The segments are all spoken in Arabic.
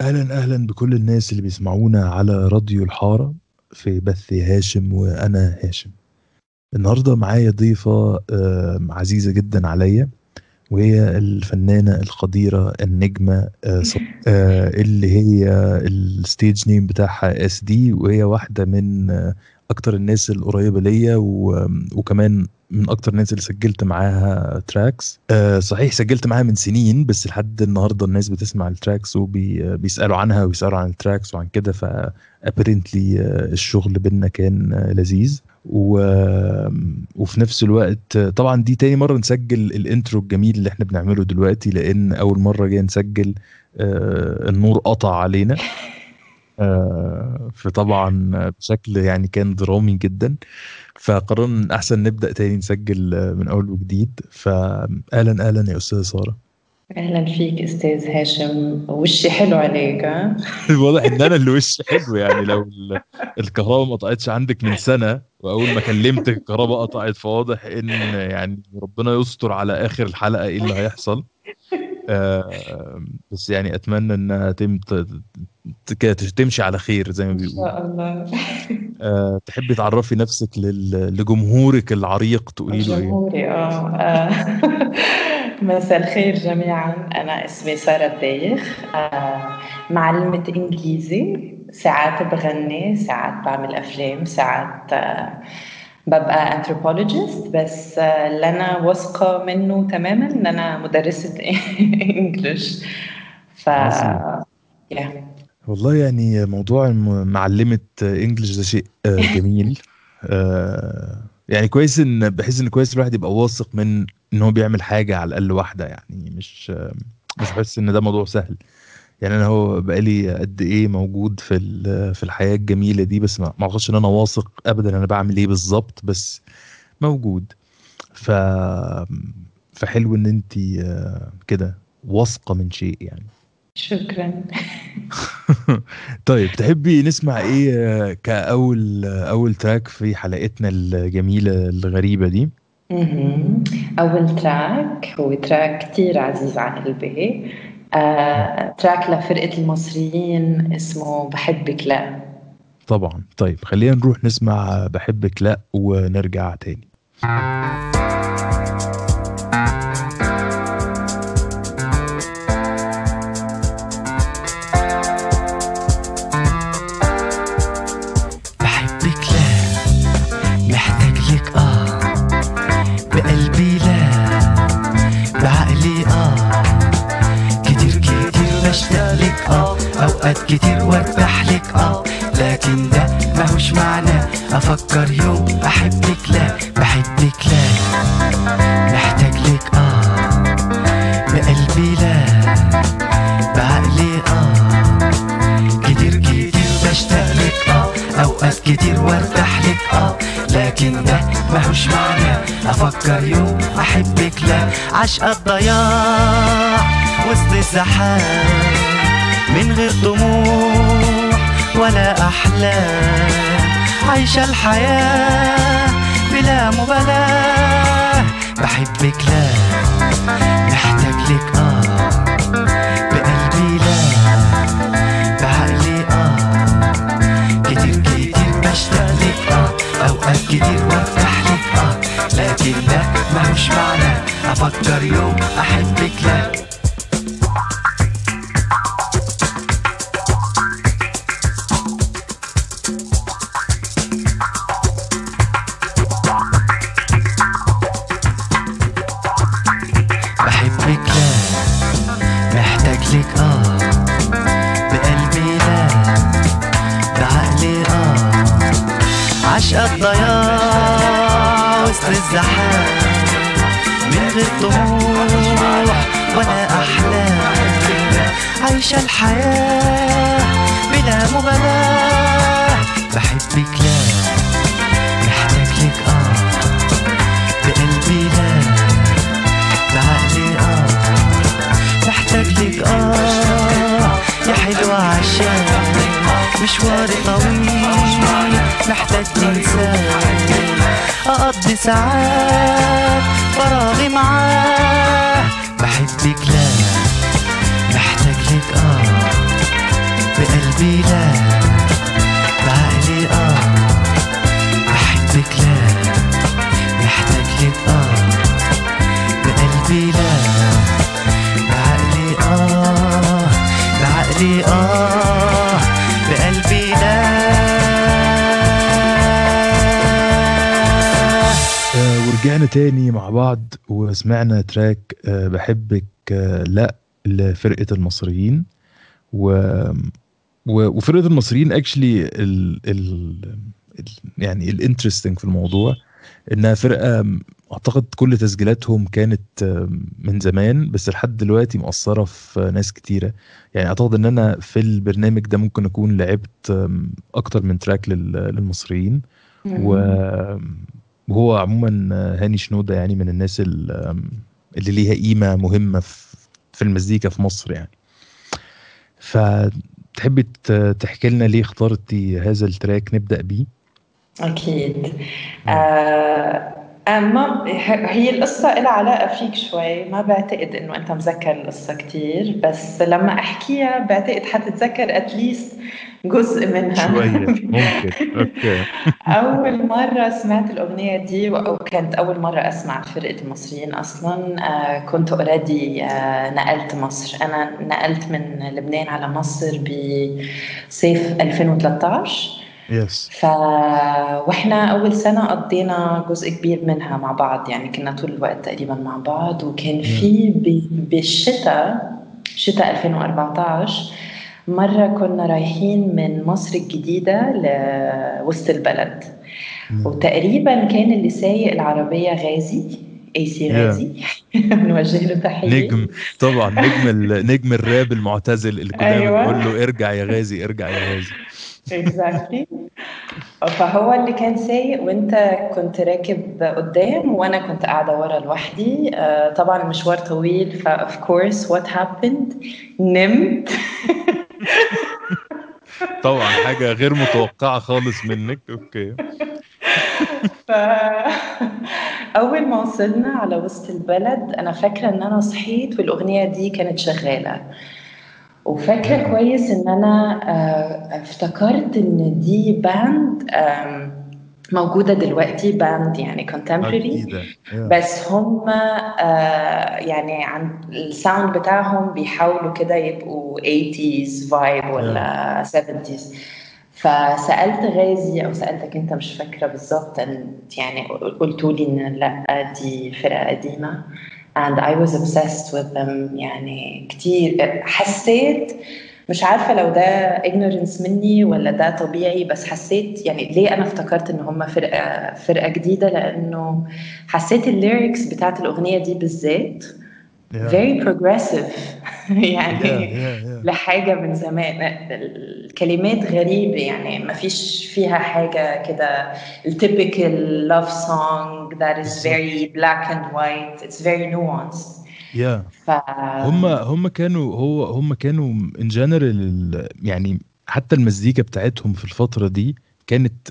أهلا أهلا بكل الناس اللي بيسمعونا على راديو الحارة في بث هاشم وأنا هاشم. النهاردة معايا ضيفة آه، عزيزة جدا عليا وهي الفنانة القديرة النجمة آه، آه، اللي هي ال stage name بتاعها SD وهي واحدة من آه، أكتر الناس القريبة ليا وكمان من أكتر الناس اللي سجلت معاها tracks آه، صحيح سجلت معاها من سنين بس لحد النهاردة الناس بتسمع ال tracks وبيسألوا عنها ويسألوا عن ال tracks وعن كده ف apparently آه، الشغل بينا كان آه، لذيذ. و... وفي نفس الوقت طبعا دي تاني مرة نسجل ال intro الجميل اللي إحنا بنعمله دلوقتي لأن أول مرة جاي نسجل آه، النور قطع علينا. آه، فطبعا بشكل يعني كان درامي جدا. فقررنا إن أحسن نبدأ تاني نسجل آه، من أول وجديد. فاهلا أهلا يا أستاذة سارة. أهلا فيك أستاذ هاشم. وشي حلو عليك ها؟ واضح إن أنا اللي وشي حلو يعني لو ال- الكهرباء ما قطعتش عندك من سنة وأول ما كلمتك الكهرباء قطعت فواضح إن يعني ربنا يستر على آخر الحلقة إيه اللي هيحصل. آه بس يعني أتمنى إنها تم تمشي على خير زي ما بيقولوا. شاء الله. آه تحبي تعرفي نفسك لجمهورك العريق تقولي له إيه؟ جمهوري آه آه. مساء الخير جميعا. أنا اسمي سارة الدايخ. آه، معلمة إنجليزي. ساعات بغني ساعات بعمل أفلام ساعات آه، ببقى anthropologist بس آه، اللي أنا واثقة منه تماما إن أنا مدرسة إنجلش ف yeah. والله يعني موضوع معلمة انجلش ده شيء آه، جميل. آه، يعني كويس إن بحيث إن كويس الواحد يبقى واثق من إن هو بيعمل حاجة على الأقل واحدة يعني مش مش بحس إن ده موضوع سهل. يعني أنا هو بقالي قد إيه موجود في في الحياة الجميلة دي بس ما أعتقدش إن أنا واثق ابدا أنا بعمل إيه بالظبط بس موجود. ف فحلو إن انت كده واثقة من شيء يعني. شكرا. طيب تحبي نسمع إيه كأول أول تراك في حلقتنا الجميلة الغريبة دي. أول تراك هو تراك كتير عزيز على قلبي. تراك لفرقة المصريين اسمه بحبك لا. طبعا. طيب خلينا نروح نسمع بحبك لا ونرجع تاني. كتير وارتاح لك آه. لكن ده ماهوش معنى. أفكر يوم أحبك لا. بحبك لا. محتاج لك آه. بقلبي لا. بعقلي آه. كتير كتير بشتاق لك آه. أوقات كتير وارتاح لك آه. لكن ده ماهوش معنى. أفكر يوم أحبك لا. عشق الضياع وسط الزحام. من غير طموح ولا احلام عايشة الحياة بلا مبالاة. بحبك لا محتاج لك آه. بقلبي لا بعقلي آه. كتير كتير بشتاق لك آه. أوقات كتير وارتاح لك آه. لكن ده ماهوش معنى. أفكر يوم أحبك لا. عايشة الحياة بلا مبالاة. بحبك لا محتاج لك آه بقلبي لا بعقلي آه محتاج لك آه يا حلوة عشان مشواري طويل محتاج إنسان أقضي ساعات بقلبي لا بعقلي آه بحبك لا. محتاج لك آه بقلبي لا. بعقلي آه بعقلي آه بقلبي لا. آه، ورجعنا تاني مع بعض وسمعنا تراك آه، بحبك آه، لا لفرقة المصريين. و... و... وفرقة المصريين actually ال... ال... يعني ال interesting في الموضوع إنها فرقة أعتقد كل تسجيلاتهم كانت من زمان بس لحد دلوقتي مؤثرة في ناس كتيرة. يعني أعتقد إن أنا في البرنامج ده ممكن أكون لعبت أكتر من track لل... للمصريين. وهو عموما هاني شنودة يعني من الناس ال- اللي ليها قيمة مهمة في المزيكا في مصر يعني. فتحبي ت- تحكي لنا ليه اخترتي هذا التراك نبدأ بيه؟ أكيد. آه أما هي القصة لها علاقة فيك شوي. ما بعتقد إنه أنت مذكر القصة كتير بس لما أحكيها بعتقد حتتذكر أتليست جزء منها. شوية. ممكن. Okay. أول مرة سمعت الأغنية دي وكانت أول مرة أسمع فرقة المصريين أصلا آه، كنت already نقلت مصر. أنا نقلت من لبنان على مصر بصيف 2013 yes ف وإحنا أول سنة قضينا جزء كبير منها مع بعض يعني كنا طول الوقت تقريبا مع بعض. وكان في ب- بالشتاء شتاء 2014 مرة كنا رايحين من مصر الجديدة لوسط البلد. وتقريبا كان اللي سايق العربية غازي اي سي. غازي. بنوجه له تحية. نجم طبعا نجم نجم الراب المعتزل اللي كنا أيوة. بنقول له ارجع يا غازي ارجع يا غازي. Exactly فهو اللي كان سايق وانت كنت راكب قدام وأنا كنت قاعدة ورا لوحدي. آه، طبعا المشوار طويل ف of course what happened نمت. طبعا حاجة غير متوقعة خالص منك. Okay. ف أول ما وصلنا على وسط البلد أنا فاكرة إن أنا صحيت والأغنية دي كانت شغالة. وفاكرة كويس إن أنا آه، افتكرت إن دي band آم، موجودة دلوقتي band يعني contemporary. Yeah. بس هم آه يعني عن ال sound بتاعهم بيحاولوا كده يبقوا 80s vibe ولا 70s فسألت غازي أو سألتك أنت مش فاكرة بالظبط يعني قلتوا لي إن لأ دي فرقة قديمة. And I was obsessed with them يعني كتير. حسيت مش عارفة لو ده ignorance مني ولا ده طبيعي بس حسيت يعني ليه أنا افتكرت إن هم فرقة فرقة جديدة؟ لأنه حسيت الليركس بتاعت الأغنية دي بالذات Yeah. very progressive. يعني Yeah, yeah, yeah. لحاجة من زمان. الكلمات غريبة يعني ما فيش فيها حاجة كده. ال typical love song that is very black and white. It's very nuanced. Yeah. ف هم هم كانوا هو هم كانوا in general يعني حتى المزيكا بتاعتهم في الفترة دي كانت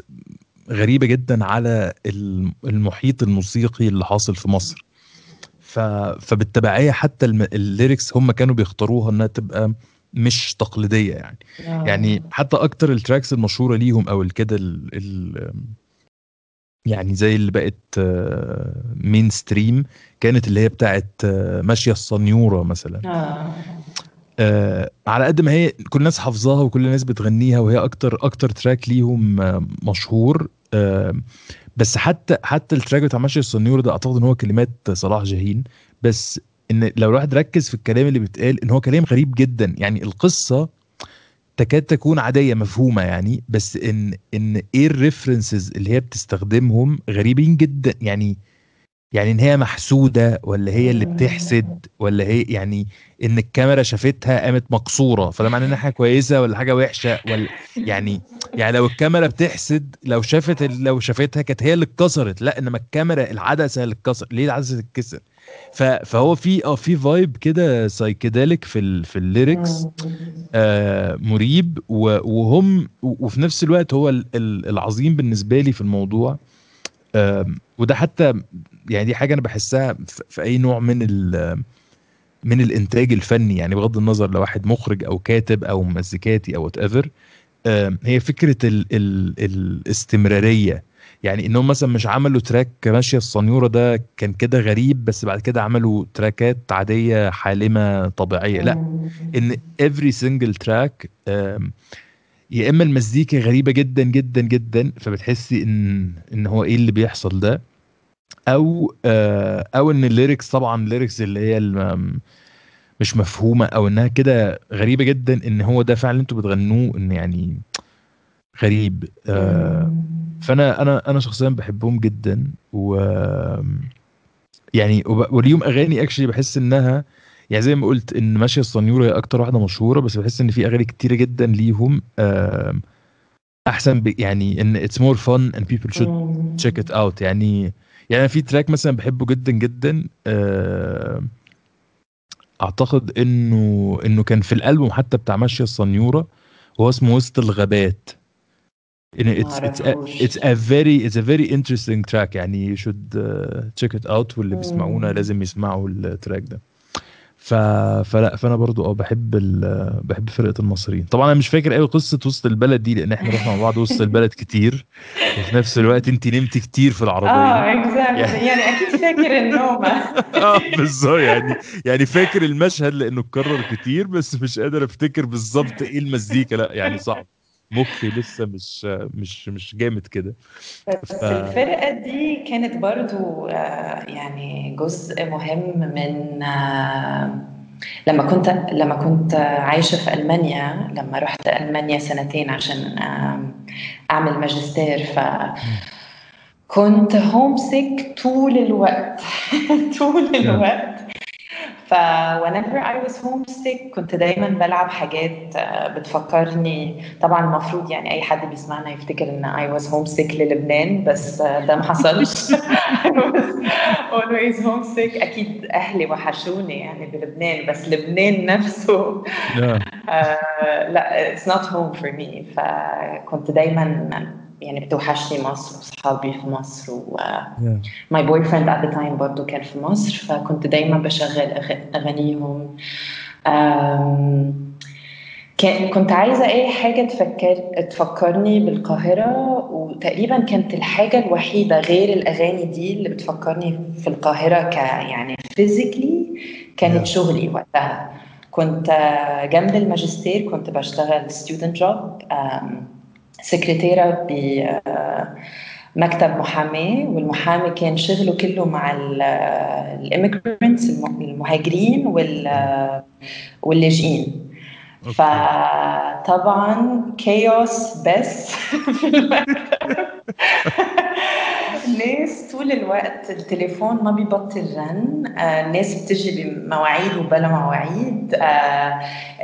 غريبة جدا على الم- المحيط الموسيقي اللي حاصل في مصر ف فبالتبعية حتى ال lyrics هم كانوا بيختاروها إنها تبقى مش تقليدية يعني آه. يعني حتى أكتر ال tracks المشهورة ليهم أو الكده ال... ال... يعني زي اللي بقت mainstream كانت اللي هي بتاعت آه، ماشية الصنيورة مثلا. آه. آه على قد ما هي كل الناس حافظاها وكل الناس بتغنيها وهي أكتر أكتر track ليهم آه مشهور. آه بس حتى حتى ال track بتاع ماشية السنيورة ده أعتقد إن هو كلمات صلاح جاهين. بس إن لو الواحد ركز في الكلام اللي بيتقال إن هو كلام غريب جدا. يعني القصة تكاد تكون عادية مفهومة يعني بس إن إن إيه ال references اللي هي بتستخدمهم غريبين جدا؟ يعني يعني إن هي محسودة ولا هي اللي بتحسد ولا هي يعني إن الكاميرا شافتها قامت مكسوره فده معناه انها حاجة كويسة ولا حاجة وحشة ولا يعني يعني لو الكاميرا بتحسد لو شافت لو شافتها كانت هي اللي اتكسرت لا إنما الكاميرا العدسة اللي اتكسر ليه العدسة تتكسر؟ ف- فهو في آه في vibe كده psychedelic في ال في ال lyrics آه مريب وهم وفي نفس الوقت هو ال- ال- العظيم بالنسبة لي في الموضوع آم، وده حتى يعني دي حاجة أنا بحسها في أي نوع من من الإنتاج الفني يعني بغض النظر لو واحد مخرج أو كاتب أو مزيكاتي أو whatever هي فكرة ال ال الاستمرارية يعني انهم مثلا مش عملوا track ماشية الصنيوره ده كان كده غريب بس بعد كده عملوا track ات عادية حالمة طبيعية. لا إن every single track يا إما المزيكا غريبة جدا جدا جدا فبتحسي إن إن هو إيه اللي بيحصل ده. أو آه، أو إن ال lyrics طبعا ال lyrics اللي هي مش مفهومة أو إنها كده غريبة جدا إن هو ده فعلا أنتوا بتغنوه إن يعني غريب. آه، فأنا أنا أنا شخصيا بحبهم جدا و يعني وليهم أغاني actually بحس إنها يعني زي ما قلت إن ماشية الصنيوره هي أكتر واحدة مشهورة بس بحس إن في أغاني كتيرة جدا ليهم أحسن ب يعني إن it's more فun and people should check it out. يعني يعني في track مثلا بحبه جدا جدا أعتقد إنه إنه كان في الألبوم حتى بتاع ماشية الصنيوره وهو اسمه وسط الغابات. إن it's it's a, it's a very it's a very interesting track. يعني you should uh, check it out. واللي مم. بيسمعونا لازم يسمعوا ال track ده. ف... فلا فأنا برضو آه بحب ال... بحب فرقة المصريين. طبعا أنا مش فاكر قوي قصة وسط البلد دي لأن إحنا رحنا مع بعض وسط البلد كتير. وفي نفس الوقت أنت نمتي كتير في العربية. آه exactly يعني- يعني أكيد فاكر النوم آه بالظبط. يعني يعني فاكر المشهد لأنه اتكرر كتير بس مش قادر أفتكر بالظبط إيه المزيكا. لا يعني صعب. مخي لسه مش مش مش جامد كده. بس ف- الفرقة دي كانت برضو آه، يعني جزء مهم من آه، لما كنت لما كنت عايشة في ألمانيا لما رحت ألمانيا سنتين عشان آه، أعمل ماجستير. ف كنت هوم سيك طول الوقت. طول الوقت. ف whenever I was homesick كنت دايما بلعب حاجات آه، بتفكرني. طبعا المفروض يعني أي حد بيسمعنا يفتكر إن I was homesick للبنان بس آه، ده ما حصلش. I was always homesick. أكيد أهلي وحشوني يعني بلبنان بس لبنان نفسه. آه. آه، لا it's not home for me. فكنت دايما يعني بتوحشني مصر واصحابي في مصر و. my boyfriend at the time برضه كان في مصر فكنت دايما بشغل أغانيهم كنت عايزة أي حاجة تفكر تفكرني بالقاهرة وتقريبا كانت الحاجة الوحيدة غير الأغاني دي اللي بتفكرني في القاهرة ك يعني physically كانت Yeah. شغلي وقتها كنت آه، جنب الماجستير كنت بشتغل student job سكرتيرة بمكتب محاماة والمحامي كان شغله كله مع ال immigrants المهاجرين وال- واللاجئين. فطبعا chaos بس في المكتب الناس طول الوقت التليفون ما بيبطل رن آه، الناس بتجي بمواعيد وبلا مواعيد.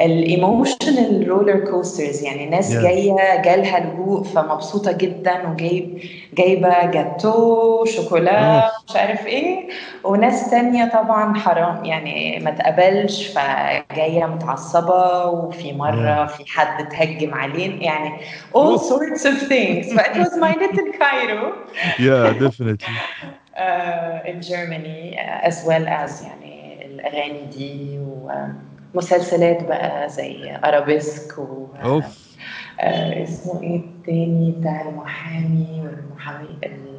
ال emotional roller coasters يعني ناس Yeah. جاية جالها لجوء فمبسوطة جدا وجايب جايبة جاتو شوكولا مش عارف إيه. وناس تانية طبعا حرام يعني ما تقبلش فجاية متعصبة وفي مرة في حد تهجم علينا يعني all sorts of things. But it was my little Cairo. Yeah definitely. Uh, in Germany uh, as well as يعني الأغاني دي ومسلسلات بقى زي أرابيسك و أوف. آه، اسمه إيه التاني بتاع المحامي والمحامي ال-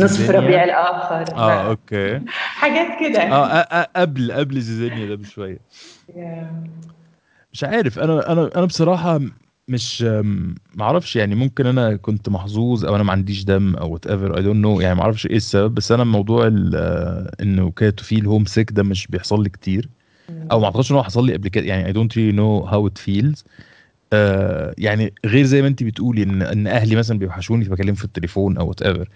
نصف؟ ربيع الآخر. آه أوكي. حاجات كده. آه أ- أ- قبل قبل زيزينيا ده بشوية. Yeah. مش عارف أنا أنا أنا بصراحة مش ما أعرفش يعني ممكن أنا كنت محظوظ أو أنا ما عنديش دم أو وات ايفر اي دونت نو يعني ما أعرفش إيه السبب بس أنا موضوع آه، إنه كانت في ال homesick ده مش بيحصل لي كتير. أو ما أعتقدش إن هو حصل لي قبل كده يعني I don't really know how it feels يعني غير زي ما انت بتقولي إن إن أهلي مثلا بيوحشوني فبكلمهم في التليفون أو whatever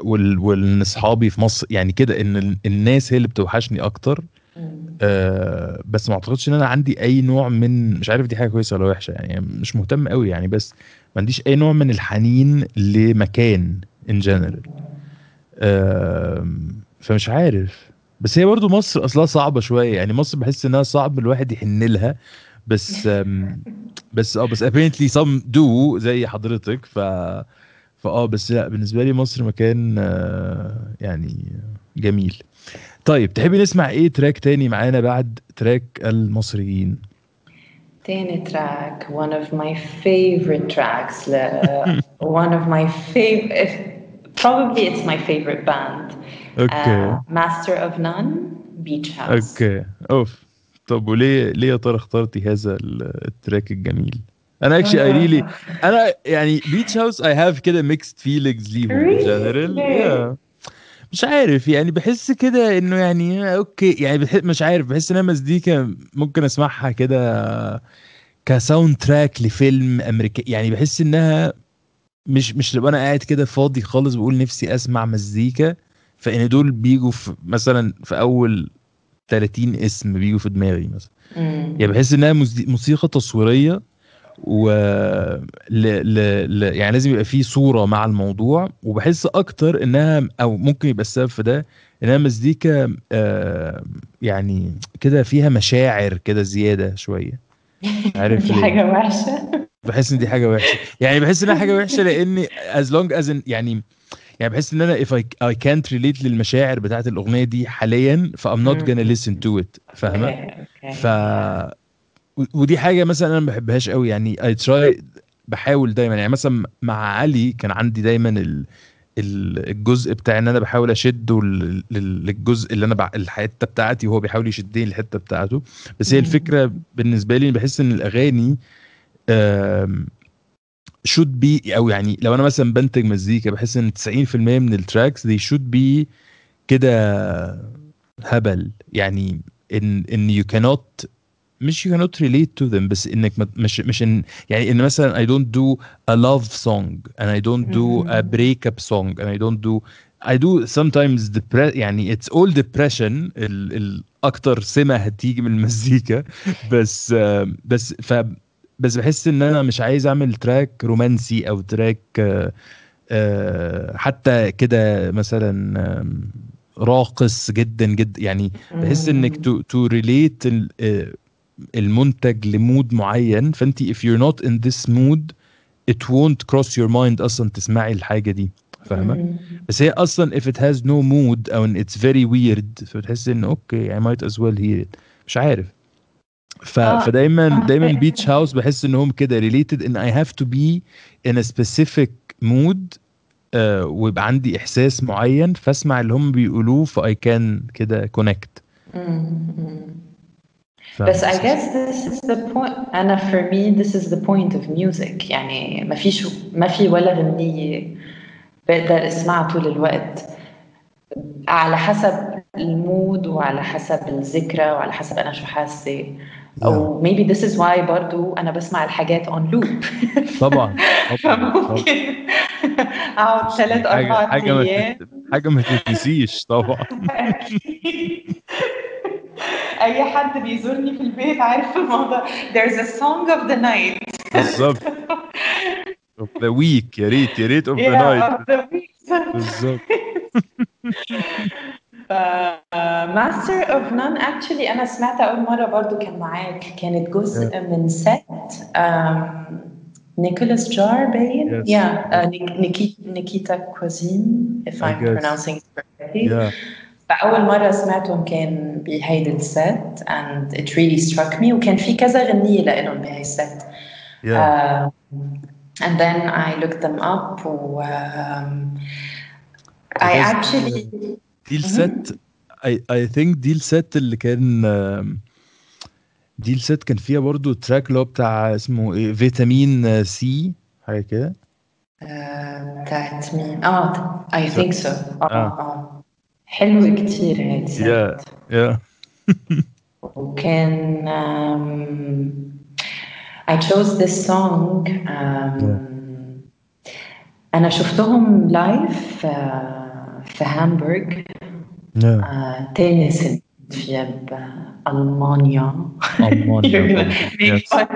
وال وإن أصحابي في مصر يعني كده إن ال- الناس هي اللي بتوحشني أكتر. آه بس ما اعتقدش إن أنا عندي أي نوع من مش عارف دي حاجة كويسة ولا وحشة يعني مش مهتم قوي يعني بس ما عنديش أي نوع من الحنين لمكان in general آه فمش عارف. بس هي برضو مصر أصلها صعبة شوية يعني مصر بحس إنها صعب الواحد يحن لها بس بس آه بس apparently some do زي حضرتك ف فآه بس لا بالنسبة لي مصر مكان آه، يعني جميل. طيب تحبي نسمع إيه track تاني معانا بعد تراك المصريين؟ تاني track one of my favorite tracks one of my favorite probably it's my favorite band. Okay. Uh, Master of None Beach House. Okay. أوف. طب وليه ليه يا ترى اخترتي هذا ال- ال track الجميل؟ أنا actually I really أنا يعني Beach House I have كده mixed feelings ليهم Really? general مش عارف يعني بحس كده إنه يعني okay يعني بحس مش عارف بحس إنها مزيكا ممكن أسمعها كده كساوند تراك لفيلم أمريكي يعني بحس إنها مش مش لو أنا قاعد كده فاضي خالص بقول نفسي أسمع مزيكا فإن دول بيجوا في مثلا في أول 30 اسم بيجوا في دماغي مثلا. يعني بحس إنها موسيقى تصويرية و ل... ل... ل... يعني لازم يبقى في صورة مع الموضوع وبحس أكتر إنها أو ممكن يبقى السبب في ده إنها مزيكا آه يعني كده فيها مشاعر كده زيادة شوية. عارف دي ليه؟ حاجة وحشة. بحس إن دي حاجة وحشة. يعني بحس إنها حاجة وحشة لإن as long as in يعني يعني بحس إن أنا if I, I can't relate للمشاعر بتاعت الأغنية دي حاليا ف I'm not gonna listen to it. فاهمة؟ ف ودي حاجة مثلا أنا ما بحبهاش قوي. يعني اي تراي بحاول دايما. يعني مثلا مع علي كان عندي دايما ال ال- الجزء بتاع إن أنا بحاول أشده لل- لل- للجزء اللي أنا بع... الحتة بتاعتي. وهو بيحاول يشدني الحته بتاعته. بس هي. الفكرة بالنسبة لي بحس إن الأغاني should be أو يعني لو أنا مثلا بنتج مزيكا بحس إن 90% من التراكس they should be كده هبل. يعني إن إن you cannot مش you cannot relate to them بس إنك مش مش ان يعني إن مثلا I don't do a love song and I don't do a breakup song and I don't do I do sometimes depre يعني it's all depression ال ال أكتر سمة هتيجي من المزيكا. بس بس ف بس بحس إن أنا مش عايز أعمل track رومانسي أو track آه، حتى كده مثلا راقص جدا جدا يعني بحس إنك to to relate المنتج ل mood معين فانت if you're not in this mood it won't cross your mind أصلا تسمعي الحاجة دي فاهمة. بس هي أصلا if it has no mood أو إن it's very weird فبتحس إن okay I might as well hear it مش عارف ف... آه. فدايما آه. دايما بيتش هاوس بحس إنهم كده related إن to be in a specific mood آه ويبقى عندي إحساس معين فأسمع اللي هم بيقولوه ف I can كده. فاهم بس I guess this is the point أنا for me this is the point of music. يعني ما فيش ما في ولا غنية بقدر أسمعها طول الوقت. على حسب ال mood وعلى حسب الذكرى وعلى حسب أنا شو حاسة. أو maybe this is why برضو أنا بسمع الحاجات on loop. طبعا. فممكن أقعد ثلاث أيام. تت- حاجة ما تتنسيش طبعا. أي حد بيزورني في البيت عارف الموضوع. There's a song of the night. بالظبط of the week. يا ريت يا ريت of the yeah night. of the week. بالظبط Master of None actually أنا سمعتها أول مرة برضو كان معاك. كانت جزء من set نيكولاس جار باين؟ Yes. يا نيكيتا كوزين if I I'm guess. pronouncing it correctly. Yeah. فأول مرة سمعتهم كان بهيدي ال set and it really struck me. وكان في كذا غنية لإلهم بهاي ال set. Yeah. Uh, and then I looked them up و um, I actually دي ال set I, I think دي ال set اللي كان آم، دي ال set كان فيها برضو track اللي هو بتاع اسمه إيه فيتامين سي حاجة كده. Uh, بتاعت مين؟ آه I think so. آه آه. آه. حلوة كتير هاي ال set يا يا وكان um, I chose this song um, أنا شفتهم لايف في, في هامبورغ يا آه، تاني سنة في ألمانيا. ألمانيا. Make fun.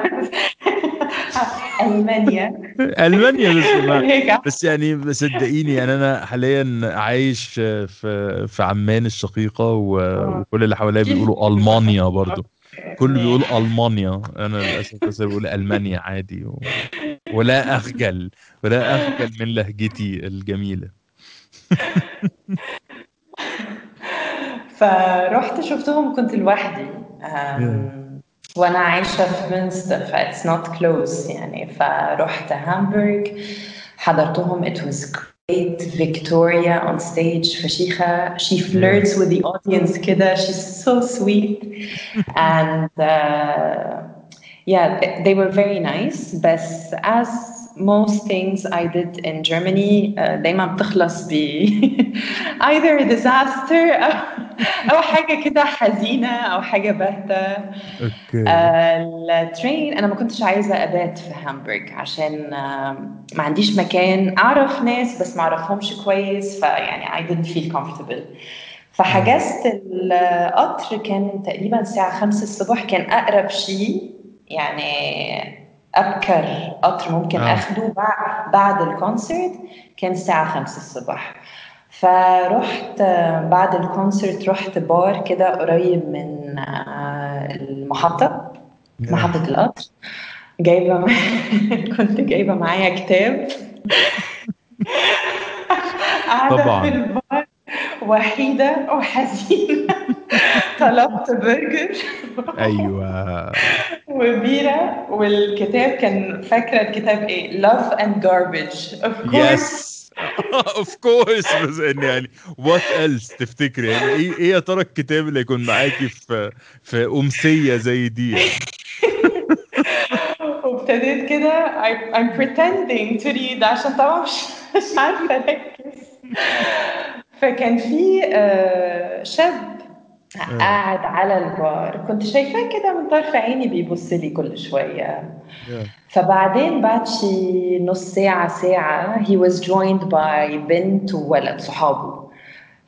ألمانيا. ألمانيا بس بس يعني صدقيني يعني أنا حاليا عايش في في عمان الشقيقة و- وكل اللي حواليا بيقولوا ألمانيا برضو. كله بيقول ألمانيا. أنا للأسف بس بقول ألمانيا عادي و... ولا أخجل. ولا أخجل من لهجتي الجميلة. فرحت شفتهم كنت لوحدي. وانا عايشه في مينستر ف it's not close يعني فرحت هامبورغ حضرتهم it was great Victoria on stage فشيخة she flirts with the audience كده she's so sweet and uh, yeah they were very nice بس as most things I did in Germany uh, دايما بتخلص ب either a disaster أو, أو حاجة كده حزينة أو حاجة باهتة. أوكي. ال train أنا ما كنتش عايزة أبات في هامبورغ عشان آم، ما عنديش مكان. أعرف ناس بس ما أعرفهمش كويس فيعني I didn't feel comfortable. فحجزت القطر كان تقريبا الساعة خمسة الصبح كان أقرب شيء يعني أبكر قطر ممكن آه. أخده بعد بعد ال concert كان الساعة خمسة الصبح فرحت آه، بعد ال concert رحت بار كده قريب من آه، المحطة محطة القطر. جايبة كنت جايبة معايا كتاب. طبعاً. في البار. وحيدة وحزينة طلبت برجر. أيوه. وبيرة. والكتاب كان فاكرة الكتاب إيه؟ Love and Garbage. Of course. يس اوف كورس بس يعني وات ايلس تفتكري؟ يعني إيه إيه يا ترى الكتاب اللي يكون معاكي في في أمسية زي دي يعني؟ وابتديت كده. I'm pretending to read. عشان طبعا مش عارفة أركز. فكان في آه، شاب قاعد على البار. كنت شايفاه كده من طرف عيني بيبص لي كل شوية. فبعدين بعد شي نص ساعة ساعة he was joined by بنت وولد صحابه.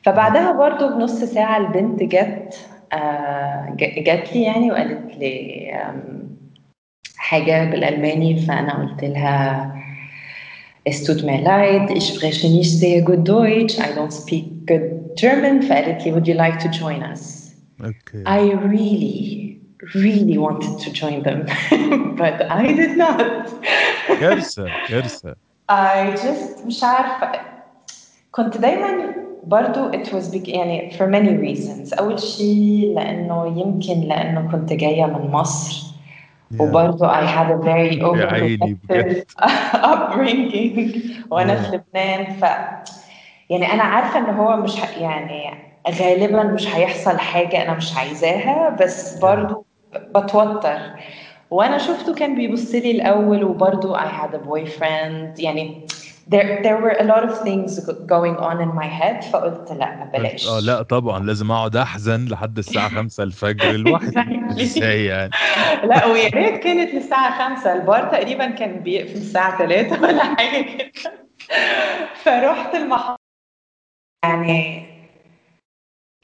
فبعدها برضو بنص ساعة البنت جت آه، جت لي يعني وقالت لي آم، حاجة بالألماني فأنا قلت لها Es tut mir leid, ich spreche nicht sehr gut Deutsch, I don't speak good German. فقالت لي would you like to join us? اوكي I really, really wanted to join them, but I did not. كارثه كارثه I just مش عارفة كنت دايما برضو it was big يعني for many reasons أول شيء لأنه يمكن لأنه كنت جاية من مصر وبرضو I had a very overprotective upbringing وأنا في لبنان. ف يعني أنا عارفة إن هو مش. يعني غالبا مش هيحصل حاجة أنا مش عايزاها بس برضو بتوتر. وأنا شفته كان بيبص لي الأول وبرضه I had a boyfriend. يعني there there were a lot of things going on in my head فقلت لا بلاش. آه لا طبعا لازم أقعد أحزن لحد الساعة 5 الفجر لوحدي. إزاي يعني؟ لا ويا ريت كانت للساعة خمسة البار تقريبا كان بيقفل الساعة ثلاثة ولا حاجة كده. فرحت المحطة يعني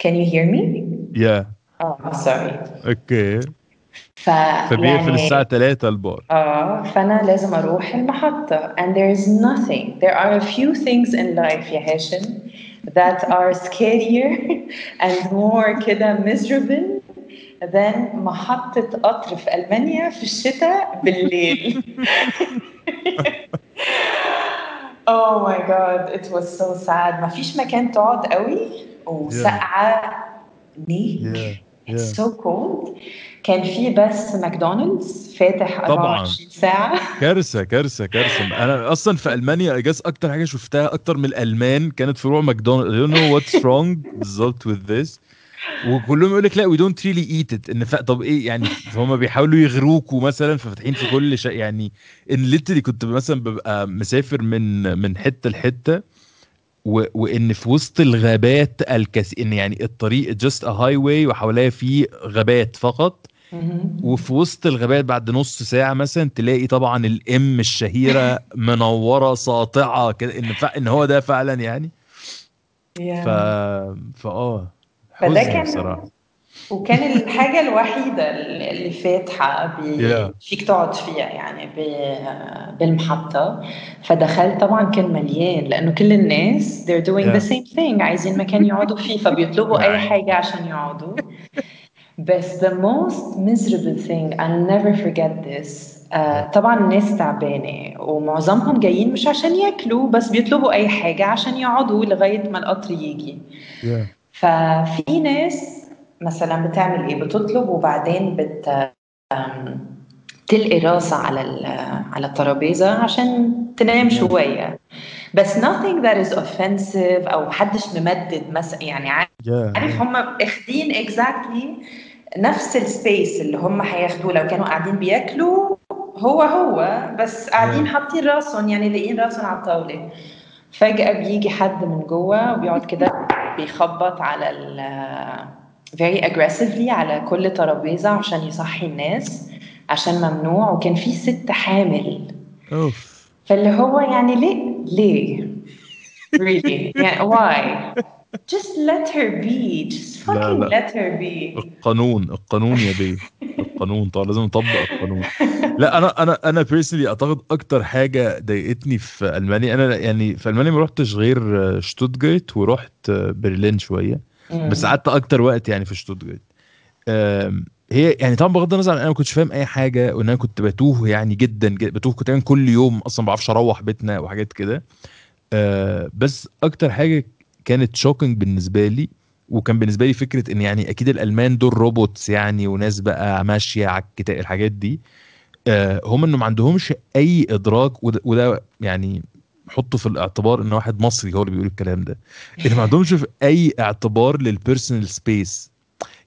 can you hear me؟ يا آه sorry. ف فبيقفل يعني- الساعة 3 البار. آه فأنا لازم أروح المحطة. And there is nothing. There are a few things in life يا هاشم that are scarier and more كده miserable than محطة قطر في ألمانيا في الشتاء بالليل. Oh my god it was so sad. ما فيش مكان تقعد قوي وسقعة ليه يا It's يا so cold. كان في بس ماكدونالدز فاتح طبعاً. 24 ساعة. كارثة كارثة كارثة. أنا أصلا في ألمانيا as أكتر حاجة شفتها أكتر من الألمان كانت فروع ماكدونالدز. You know what's wrong بالظبط with this. وكلهم يقول لك لا we don't really eat it. إن. طب إيه يعني؟ هم بيحاولوا يغروكوا مثلا ففاتحين في كل شيء. يعني إن literally كنت مثلا ببقى مسافر من من حتة لحتة و... وإن في وسط الغابات الكثير إن يعني الطريق just a highway وحواليها فيه غابات فقط. وفي وسط الغابات بعد نص ساعة مثلا تلاقي طبعا الام الشهيرة منورة ساطعة كده إن ف... إن هو ده فعلا يعني. ف فا آه. فده كان- بصراحة. وكان الحاجة الوحيدة اللي فاتحة بي... Yeah. فيك تقعد فيها يعني ب... بالمحطة. فدخلت طبعا كان مليان لأنه كل الناس they're doing Yeah. the same thing عايزين مكان يقعدوا فيه فبيطلبوا أي يعني. حاجة عشان يقعدوا. بس the most miserable thing I'll never forget this آه طبعا الناس تعبانة ومعظمهم جايين مش عشان ياكلوا بس بيطلبوا أي حاجة عشان يقعدوا لغاية ما القطر يجي yeah. ففي ناس مثلا بتعمل إيه بتطلب وبعدين بت تلقي راسها على على الترابيزة عشان تنام شوية بس nothing that is offensive أو محدش ممدد مثلا يعني عارف yeah. هم اخدين exactly نفس السبيس اللي هم هياخدوه لو كانوا قاعدين بياكلوا هو هو بس قاعدين. حاطين راسهم يعني لاقيين راسهم على الطاولة. فجأة بيجي حد من جوه وبيقعد كده بيخبط على ال very aggressively على كل ترابيزة عشان يصحي الناس عشان ممنوع وكان في ست حامل. أوف. فاللي هو يعني ليه؟ ليه؟ Really يعني why just let her be. Just لا، fucking لا. let her be. القانون القانون يا بيه. القانون طبعا لازم نطبق القانون. لا أنا أنا أنا بيرسونلي أعتقد أكتر حاجة ضايقتني في ألمانيا أنا يعني في ألمانيا ما رحتش غير شتوتجارت ورحت برلين شوية بس قعدت أكتر وقت يعني في شتوتجارت هي يعني طبعا بغض النظر أنا ما كنتش فاهم أي حاجة وإن أنا كنت بتوه يعني جدا جدا بتوه كنت يعني كل يوم أصلا ما بعرفش أروح بيتنا وحاجات كده. آه، بس أكتر حاجة كانت shocking بالنسبة لي وكان بالنسبة لي فكرة إن يعني أكيد الألمان دول روبوتس يعني وناس بقى ماشية على الكتاب الحاجات دي. آه، هم إنه ما عندهمش أي إدراك وده, وده يعني حطه في الاعتبار إن واحد مصري هو اللي بيقول الكلام ده. ان ما عندهمش في أي اعتبار لل personal space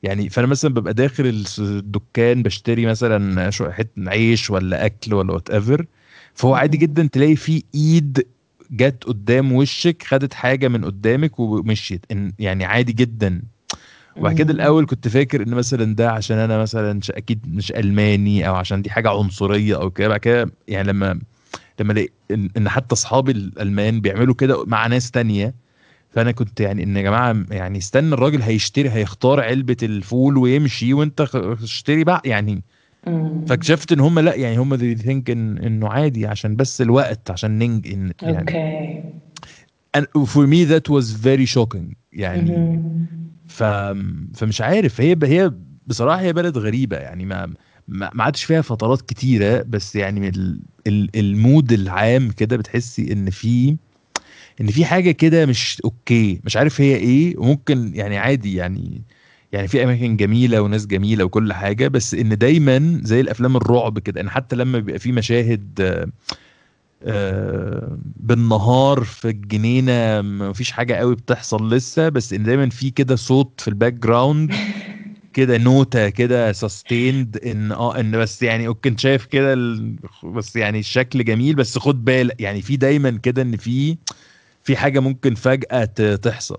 يعني فأنا مثلا ببقى داخل الدكان بشتري مثلا شو- حتة عيش ولا أكل ولا whatever فهو عادي جدا تلاقي في إيد جت قدام وشك خدت حاجة من قدامك ومشيت. إن- يعني عادي جدا. وبعد كده الأول كنت فاكر إن مثلا ده عشان أنا مثلا أكيد مش ألماني أو عشان دي حاجة عنصرية أو كده. بعد كده يعني لما لما لقيت ان حتى أصحابي الألمان بيعملوا كده مع ناس تانية فأنا كنت يعني إن يا جماعة يعني استنى الراجل هيشتري هيختار علبة الفول ويمشي وأنت اشتري بقى. يعني. فاكتشفت إن هم لا يعني هم they think إن إنه عادي عشان بس الوقت عشان ننج إن يعني okay and for me that was very shocking يعني. ف... فمش عارف هي هي بصراحة هي بلد غريبة يعني ما ما ما عادش فيها فترات كتيرة بس يعني ال... ال... ال mood العام كده بتحسي إن في إن في حاجة كده مش أوكي مش عارف هي إيه وممكن يعني عادي يعني يعني في أماكن جميلة وناس جميلة وكل حاجة بس إن دايما زي الأفلام الرعب كده إن حتى لما بيبقى في مشاهد آه، بالنهار في الجنينة مفيش حاجة قوي بتحصل لسه بس إن دايما في كده صوت في ال background كده نوتة كده sustained إن آه إن بس يعني أوكي أنت شايف كده ال... بس يعني الشكل جميل بس خد بالك يعني في دايما كده إن في في حاجة ممكن فجأة تحصل.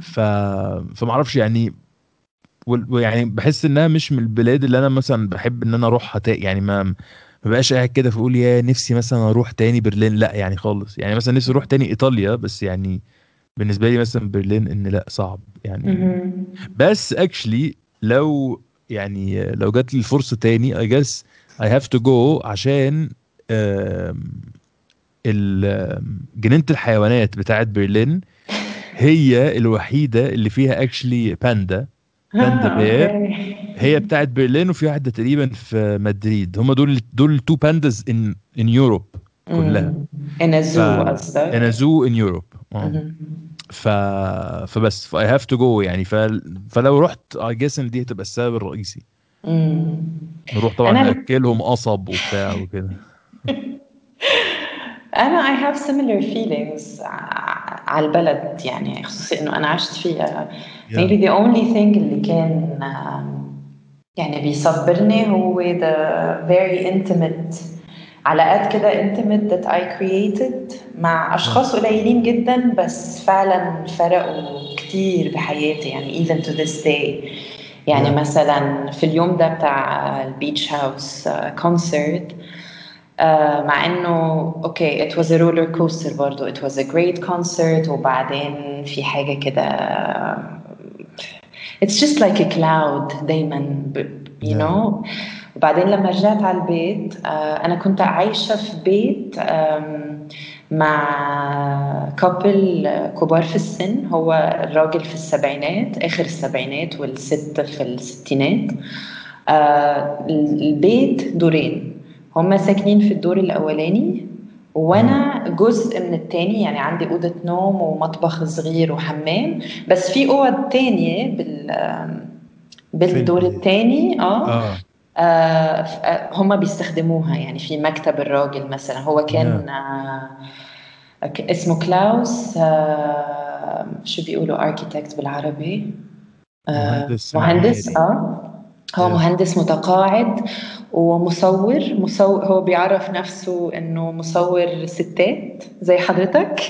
ف فما أعرفش يعني ويعني بحس إنها مش من البلاد اللي أنا مثلا بحب إن أنا أروحها تا- يعني ما ما بقاش قاعد كده فاقول يا نفسي مثلا أروح تاني برلين لأ يعني خالص. يعني مثلا نفسي أروح تاني إيطاليا بس يعني بالنسبة لي مثلا برلين إن لأ صعب يعني. بس actually لو يعني لو جات لي الفرصة تاني I guess I have to go عشان جنينة الحيوانات بتاعت برلين. هي الوحيدة اللي فيها actually panda panda bear. هي بتاعت برلين وفي واحدة تقريبا في مدريد. هم دول دول ال two pandas in in Europe كلها. zoo ف- قصدك؟ in Europe. آه. مهم. ف فبس. ف I have to go يعني. ف... فلو رحت I guess إن دي هتبقى السبب الرئيسي. مم. نروح طبعا أنا- نأكلهم قصب وبتاع وكده. I have similar feelings. ع- على البلد يعني خصوصي إنه أنا عشت فيها Yeah. maybe the only thing اللي كان يعني بيصبرني هو the very intimate علاقات كده intimate that I created مع أشخاص قليلين جدا بس فعلا فرقوا كتير بحياتي يعني even to this day يعني Yeah. مثلا في اليوم ده بتاع ال Beach House concert مع إنه okay it was a roller coaster برضو. It was a great concert. وبعدين في حاجة كده it's just like a cloud دايما you Yeah. know. وبعدين لما رجعت على البيت آه، أنا كنت عايشة في بيت مع كابل كبار في السن. هو الراجل في السبعينات آخر السبعينات والست في الستينات. آه، البيت دورين. هم ساكنين في الدور الأولاني وأنا جزء من التاني يعني عندي أوضة نوم ومطبخ صغير وحمام. بس في أوض تانية بال بالدور؟ التاني آه, آه. آه، هم بيستخدموها يعني في مكتب الراجل مثلا. هو كان آه اسمه كلاوس آه شو بيقولوا اركيتكت بالعربي؟ آه مهندس مهندس. آه. هو. مهندس متقاعد ومصور. مصور هو بيعرف نفسه إنه مصور ستات زي حضرتك.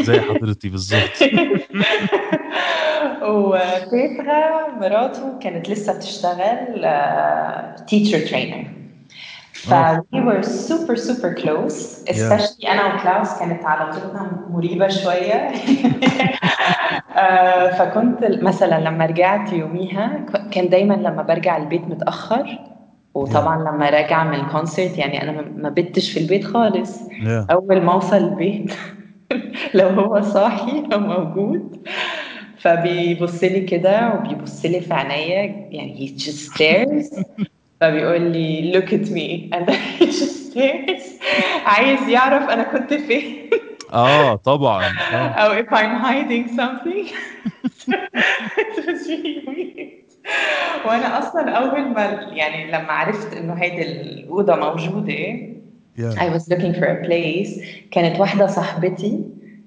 زي حضرتي بالظبط. وبيترا مراته كانت لسه بتشتغل teacher trainer ف آه. we were super super close. Especially أنا وكلاوس كانت علاقتنا مريبة شوية. آه، فكنت مثلا لما رجعت يوميها كان دايما لما برجع البيت متأخر. وطبعا لما راجعه من ال concert يعني أنا ما- ما بتش في البيت خالص. Yeah. أول ما أوصل البيت لو هو صاحي أو موجود. فبيبص لي كده وبيبص لي في عينيا يعني he just stares. فبيقول لي look at me. And then he just stares. عايز يعرف أنا كنت فين. آه طبعا. آه. أو if I'm hiding something. It was really weird. وأنا أصلا أول ما يعني لما عرفت إنه هيدي الأوضة موجودة yeah. I was looking for a place. كانت واحدة صاحبتي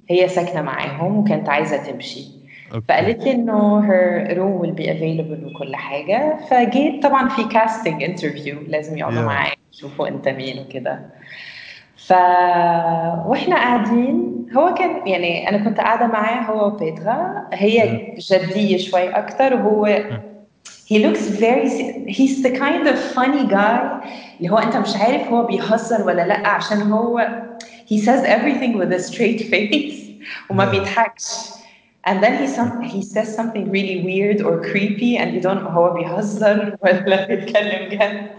هي ساكنة معاهم وكانت عايزة تمشي. فقالت لي إنه her room will be available وكل حاجة. فجيت طبعا في casting interview لازم يقعدوا Yeah. معاك يشوفوا أنت مين وكده. ف وإحنا قاعدين هو كان يعني أنا كنت قاعدة معاه هو وبيترا هي جدية شوي أكتر وهو he looks very he's the kind of funny guy اللي هو أنت مش عارف هو بيهزر ولا لأ عشان هو he says everything with a straight face وما. بيضحكش. And then he some he says something really weird or creepy and you don't know هو بيهزر ولا بيتكلم جد.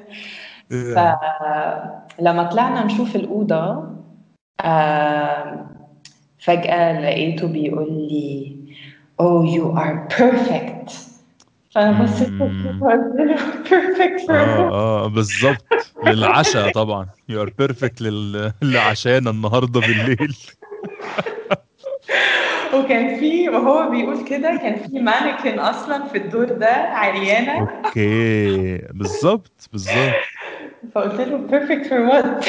فلما طلعنا نشوف الأوضة فجأة لقيته بيقول لي oh you are perfect. فأنا بصيت perfect for آه who?" آه بالظبط للعشاء طبعا. you are perfect لل... لعشانا النهارده بالليل. وكان في وهو بيقول كده كان في مانيكن أصلا في الدور ده عريانة okay. بالظبط بالظبط. فقلت له perfect for what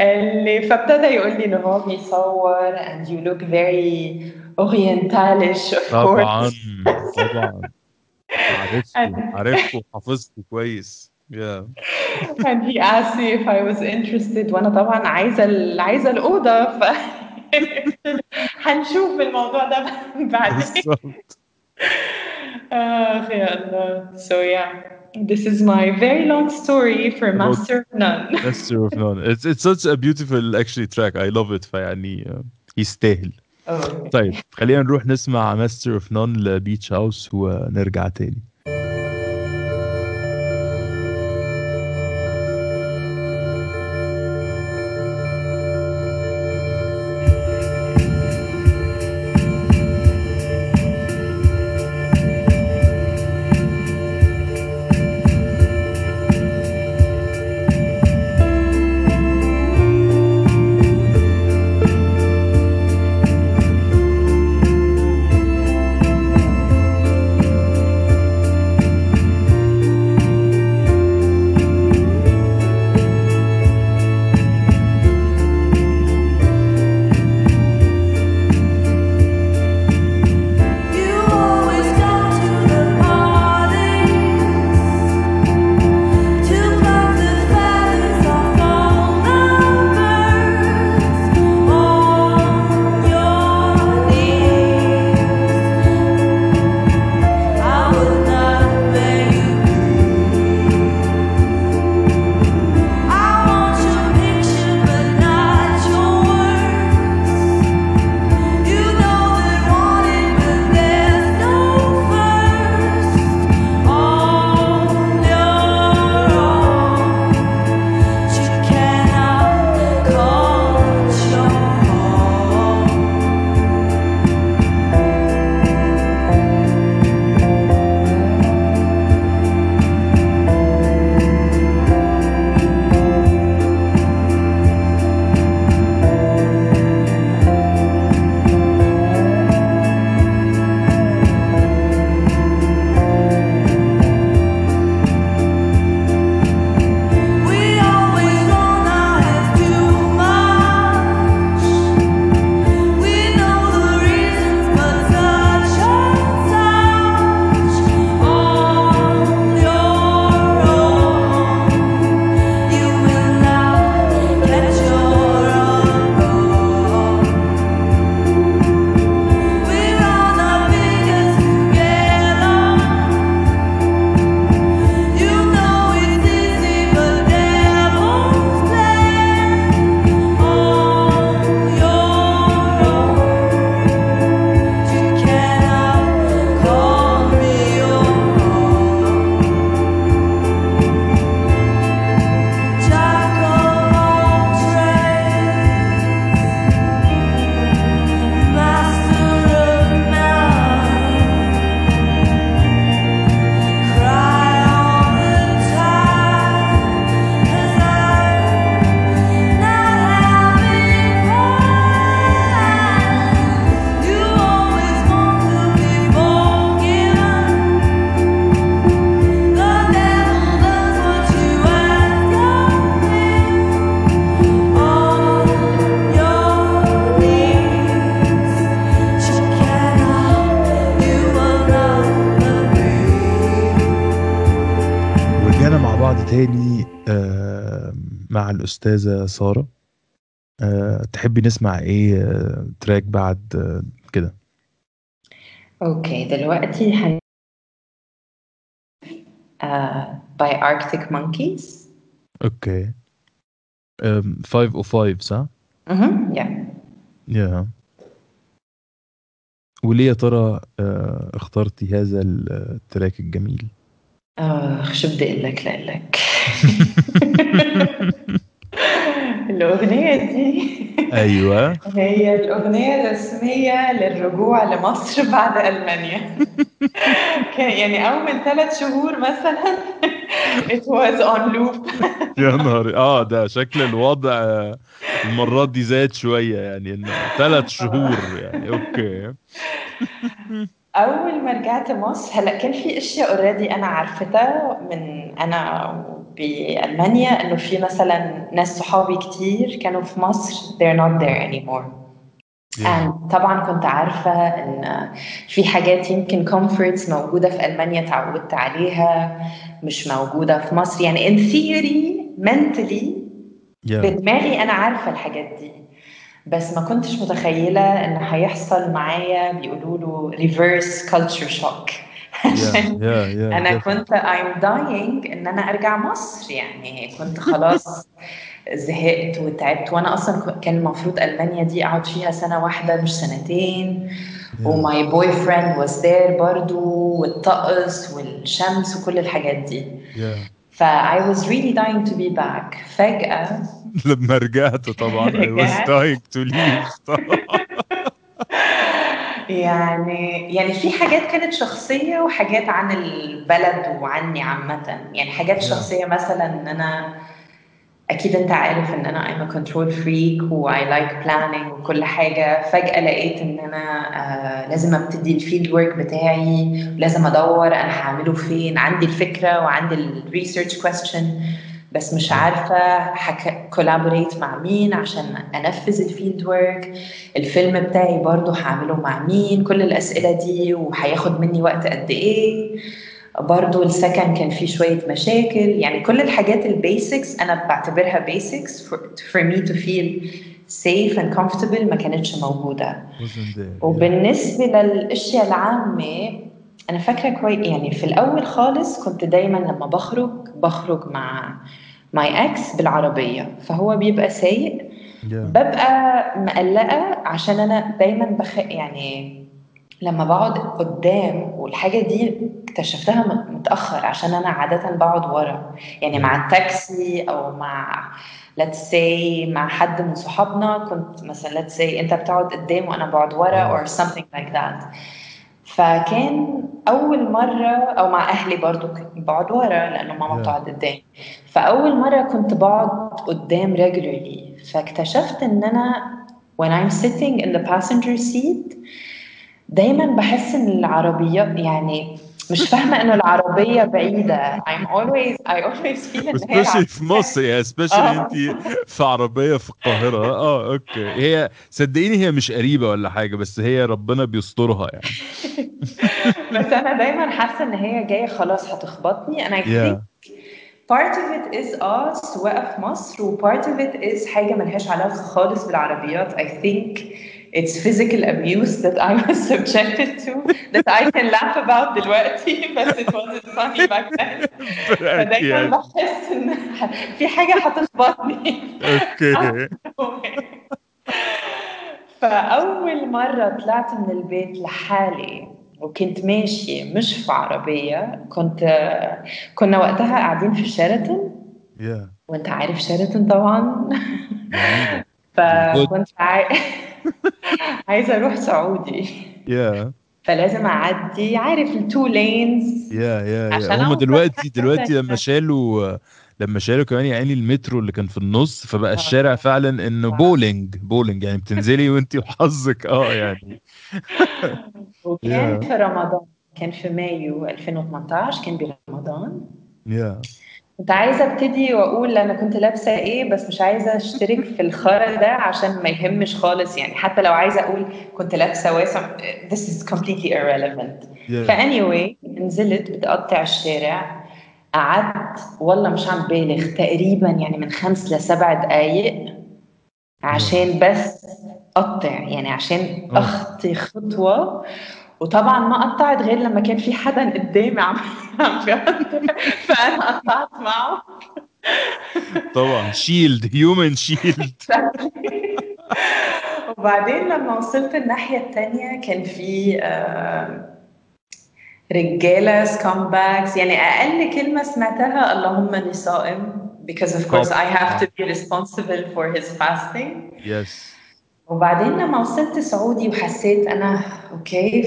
اللي فابتدى يقول لي إن هو بيصور and you look very orientalish of طبعا course. طبعا عرفته عرفته وحافظته كويس. يا and he asked me if I was interested وانا طبعا عايزه ال- عايزه الاوضه ف هنشوف الموضوع ده بعدين بالظبط اخ يا الله so yeah this is my very long story for Master of None Master of None it's, it's such a beautiful actually track I love it فيعني uh, يستاهل oh. طيب خلينا نروح نسمع ماستر اوف نون لبيتش هاوس ونرجع تاني الأستاذة سارة. آه، تحبي نسمع آه، track بعد آه، كده؟ okay دلوقتي هن آه by Arctic Monkeys. okay آم، 505 صح؟ أها يا يا وليه يا ترى آه، اخترتي هذا ال track الجميل؟ اخ شو بدي أقول لك لك. الأغنية دي. أيوه. هي الأغنية الرسمية للرجوع لمصر بعد ألمانيا. كان يعني أول ثلاث شهور مثلا. It was on loop. يا نهار آه ده شكل الوضع المرات دي زاد شوية يعني انه ثلاث شهور يعني. أوكي. أول ما رجعت مصر هلأ كان في أشياء اوريدي أنا عرفتها من أنا بألمانيا إنه في مثلا ناس صحابي كتير كانوا في مصر they're not there anymore. And طبعا كنت عارفة إن في حاجات يمكن comforts موجودة في ألمانيا تعودت عليها مش موجودة في مصر. يعني in theory mentally يا بدماغي أنا عارفة الحاجات دي. بس ما كنتش متخيلة إن هيحصل معايا بيقولوا له reverse culture shock. عشان yeah أنا definitely. كنت I'm dying إن أنا أرجع مصر يعني كنت خلاص زهقت وتعبت. وأنا أصلا ك- كان المفروض ألمانيا دي أقعد فيها سنة واحدة مش سنتين. و my boyfriend was there برضو والطقس والشمس وكل الحاجات دي. yeah ف I was really dying to be back. فجأة لما رجعت طبعا I was dying to leave. طبعا يعني يعني في حاجات كانت شخصية وحاجات عن البلد وعني عامة. يعني حاجات Yeah. شخصية مثلا إن أنا أكيد أنت عارف إن أنا I'm a control freak و I like planning وكل حاجة. فجأة لقيت إن أنا آه لازم أبتدي ال fieldwork بتاعي لازم أدور أنا هعمله فين. عندي الفكرة وعندي ال research question. بس مش عارفة حك... collaborate مع مين عشان أنفذ ال fieldwork الفيلم بتاعي برضو هعمله مع مين كل الأسئلة دي وهياخد مني وقت قد إيه. برضو السكن كان فيه شوية مشاكل. يعني كل الحاجات ال basics أنا بعتبرها basics for, for me to feel safe and comfortable ما كانتش موجودة. وبالنسبة للأشياء العامة أنا فاكرة كويس يعني في الأول خالص كنت دايما لما بخرج بخرج مع my ex بالعربية فهو بيبقى سايق. yeah ببقى مقلقة عشان أنا دايما بخ يعني لما بقعد قدام والحاجة دي اكتشفتها م- متأخر عشان أنا عادة بقعد ورا. يعني مع التاكسي أو مع let's say مع حد من صحابنا كنت مثلا let's say أنت بتقعد قدام وأنا بقعد ورا or something like that. فكان أول مرة أو مع أهلي برضو كنت بقعد ورا لأنه ماما. بتقعد قدام فأول مرة كنت بقعد قدام regularly فاكتشفت إن أنا when I'm sitting in the passenger seat دايما بحس إن العربية يعني مش فاهمة إنه العربية بعيدة. I'm always I always feel هي especially في مصر يعني especially آه. انت في عربية في القاهرة. آه أوكي. هي صدقيني هي مش قريبة ولا حاجة بس هي ربنا بيسترها يعني. بس أنا دايما حاسة إن هي جاية خلاص هتخبطني. And I Yeah. think part of it is آه سواقة في مصر و part of it is حاجة ملهاش علاقة خالص بالعربيات. I think it's physical abuse that I was subjected to that I can laugh about دلوقتي بس it wasn't funny back then. فدايما. بحس إن في حاجة هتخبطني. أوكي فأول مرة طلعت من البيت لحالي وكنت ماشية مش في عربية كنت كنا وقتها قاعدين في شيراتون yeah وأنت عارف شيراتون طبعا. فكنت عاي... عايزة أروح سعودي. yeah فلازم أعدي عارف التو لينز يا يا يا هم دلوقتي دلوقتي لما. شالوا لما شالوا كمان يعني المترو اللي كان في النص فبقى آه. الشارع فعلا إنه آه. bowling bowling يعني بتنزلي وأنت وحظك. آه يعني. وكان Yeah. في رمضان. كان في مايو 2018 كان برمضان. يا كنت عايزة أبتدي وأقول أنا كنت لابسة إيه بس مش عايزة أشترك في الخرا ده عشان ما يهمش خالص. يعني حتى لو عايزة أقول كنت لابسة واسع this is completely irrelevant. يا فاني anyway نزلت بتقطع الشارع. قعدت والله مش عم بالغ تقريبا يعني من خمس لسبع دقايق عشان بس أقطع يعني عشان آه. أخطي خطوة. وطبعا ما قطعت غير لما كان في حدا قدامي عم فأنا قطعت معه. طبعا shield human shield وبعدين لما وصلت الناحية التانية كان في آه، رجالة scumbags يعني أقل كلمة سمعتها اللهم إني صائم because of course I have to be responsible for his fasting. yes وبعدين لما وصلت سعودي وحسيت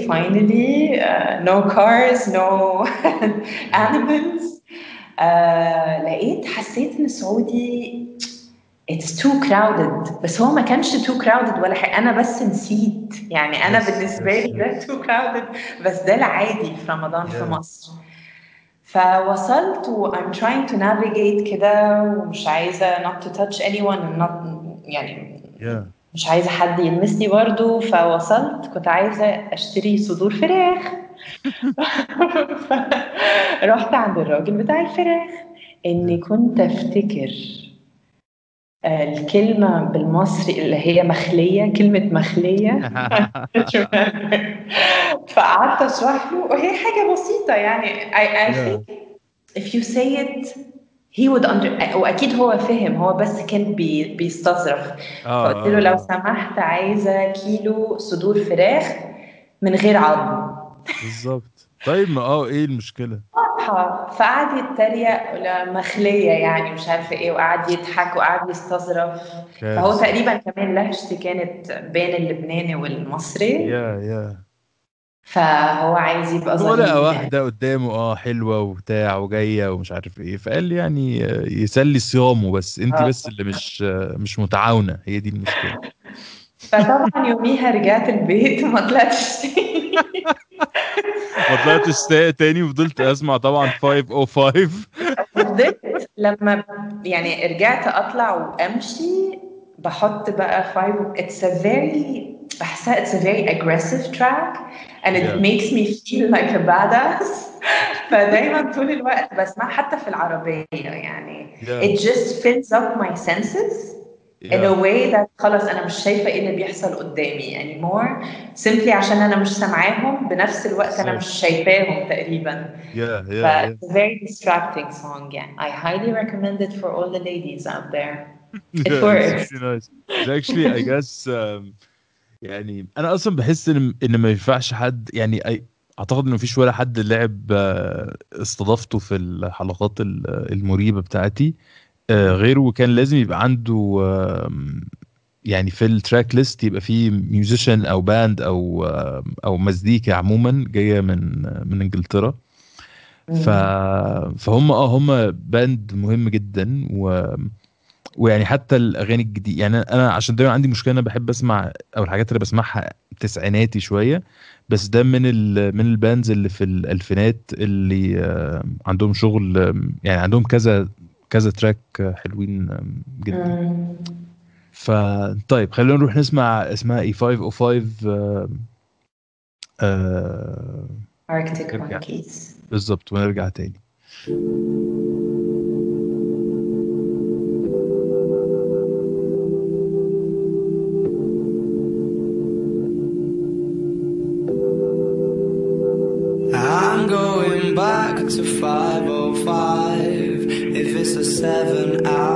finally uh, no cars no animals. آه لقيت حسيت إن سعودي it's too crowded. بس هو ما كانش too crowded ولا حاجة. أنا بس نسيت. يعني بالنسبة yes, لي ده too crowded. بس ده العادي في رمضان في Yeah. مصر. فوصلت و I'm trying to navigate كده ومش عايزة not to touch anyone and not يعني يا مش عايزة حد يلمسني برضو فوصلت. كنت عايزة أشتري صدور فراخ. رحت عند الراجل بتاع الفراخ إني كنت أفتكر آه، الكلمة بالمصري اللي هي مخلية كلمة مخلية. فقعدت أشرح له. وهي حاجة بسيطة يعني. I, I think if you say it he would under وأكيد هو فهم هو بس كان بي بيستظرف. آه، فقلت له لو. سمحت عايزة كيلو صدور فراخ من غير عظم. بالظبط. طيب ما آه إيه المشكلة؟ واضحة. فقعد يتريق ولا مخلية يعني مش عارفة إيه وقعد يضحك وقعد يستظرف. فهو. تقريبا كمان لهجتي كانت بين اللبناني والمصري. يا يا فهو عايز يبقى ظريف ولقى يعني. واحدة قدامه آه حلوة وبتاع وجاية ومش عارف إيه فقال لي يعني يسلي صيامه بس انت آه. بس اللي مش مش متعاونة هي دي المشكلة فطبعا يوميها رجعت البيت وما طلعتش تاني ما طلعتش تاني وفضلت أسمع طبعا 505 فضلت لما يعني رجعت أطلع وأمشي بحط بقى فايف it's a very بحسها it's a very aggressive track and it Yeah. makes me feel like a badass فدايما طول الوقت بسمع حتى في العربية يعني Yeah. it just fills up my senses in a Yeah. way that خلاص انا مش شايفه ايه اللي بيحصل قدامي anymore simply عشان انا مش سامعاهم بنفس الوقت انا صح. مش شايفاهم تقريبا Yeah, yeah, But yeah. it's a very distracting song. Yeah, I highly recommend it for all the ladies out there. It Yeah, works. it's actually nice. It's actually, I guess, um, يعني أنا أصلا بحس إن إن ما ينفعش حد يعني أعتقد انه مفيش ولا حد لعب آه، استضافته في الحلقات ال- المريبة بتاعتي آه، غيره وكان لازم يبقى عنده يعني في ال track list يبقى فيه musician أو band أو أو مزيكا عموما جاية من من إنجلترا. ف... فهم آه هم band مهم جدا و... ويعني حتى الأغاني الجديده يعني أنا عشان دايما عندي مشكلة أنا بحب أسمع أو الحاجات اللي بسمعها تسعيناتي شوية بس ده من ال... من ال bands اللي في الألفينات اللي عندهم شغل يعني عندهم كذا كذا track حلوين جدا. فطيب خلينا نروح نسمع اسمها اي 505 آه، آه، Arctic نرجع. Monkeys. بالظبط ونرجع تاني seven hours.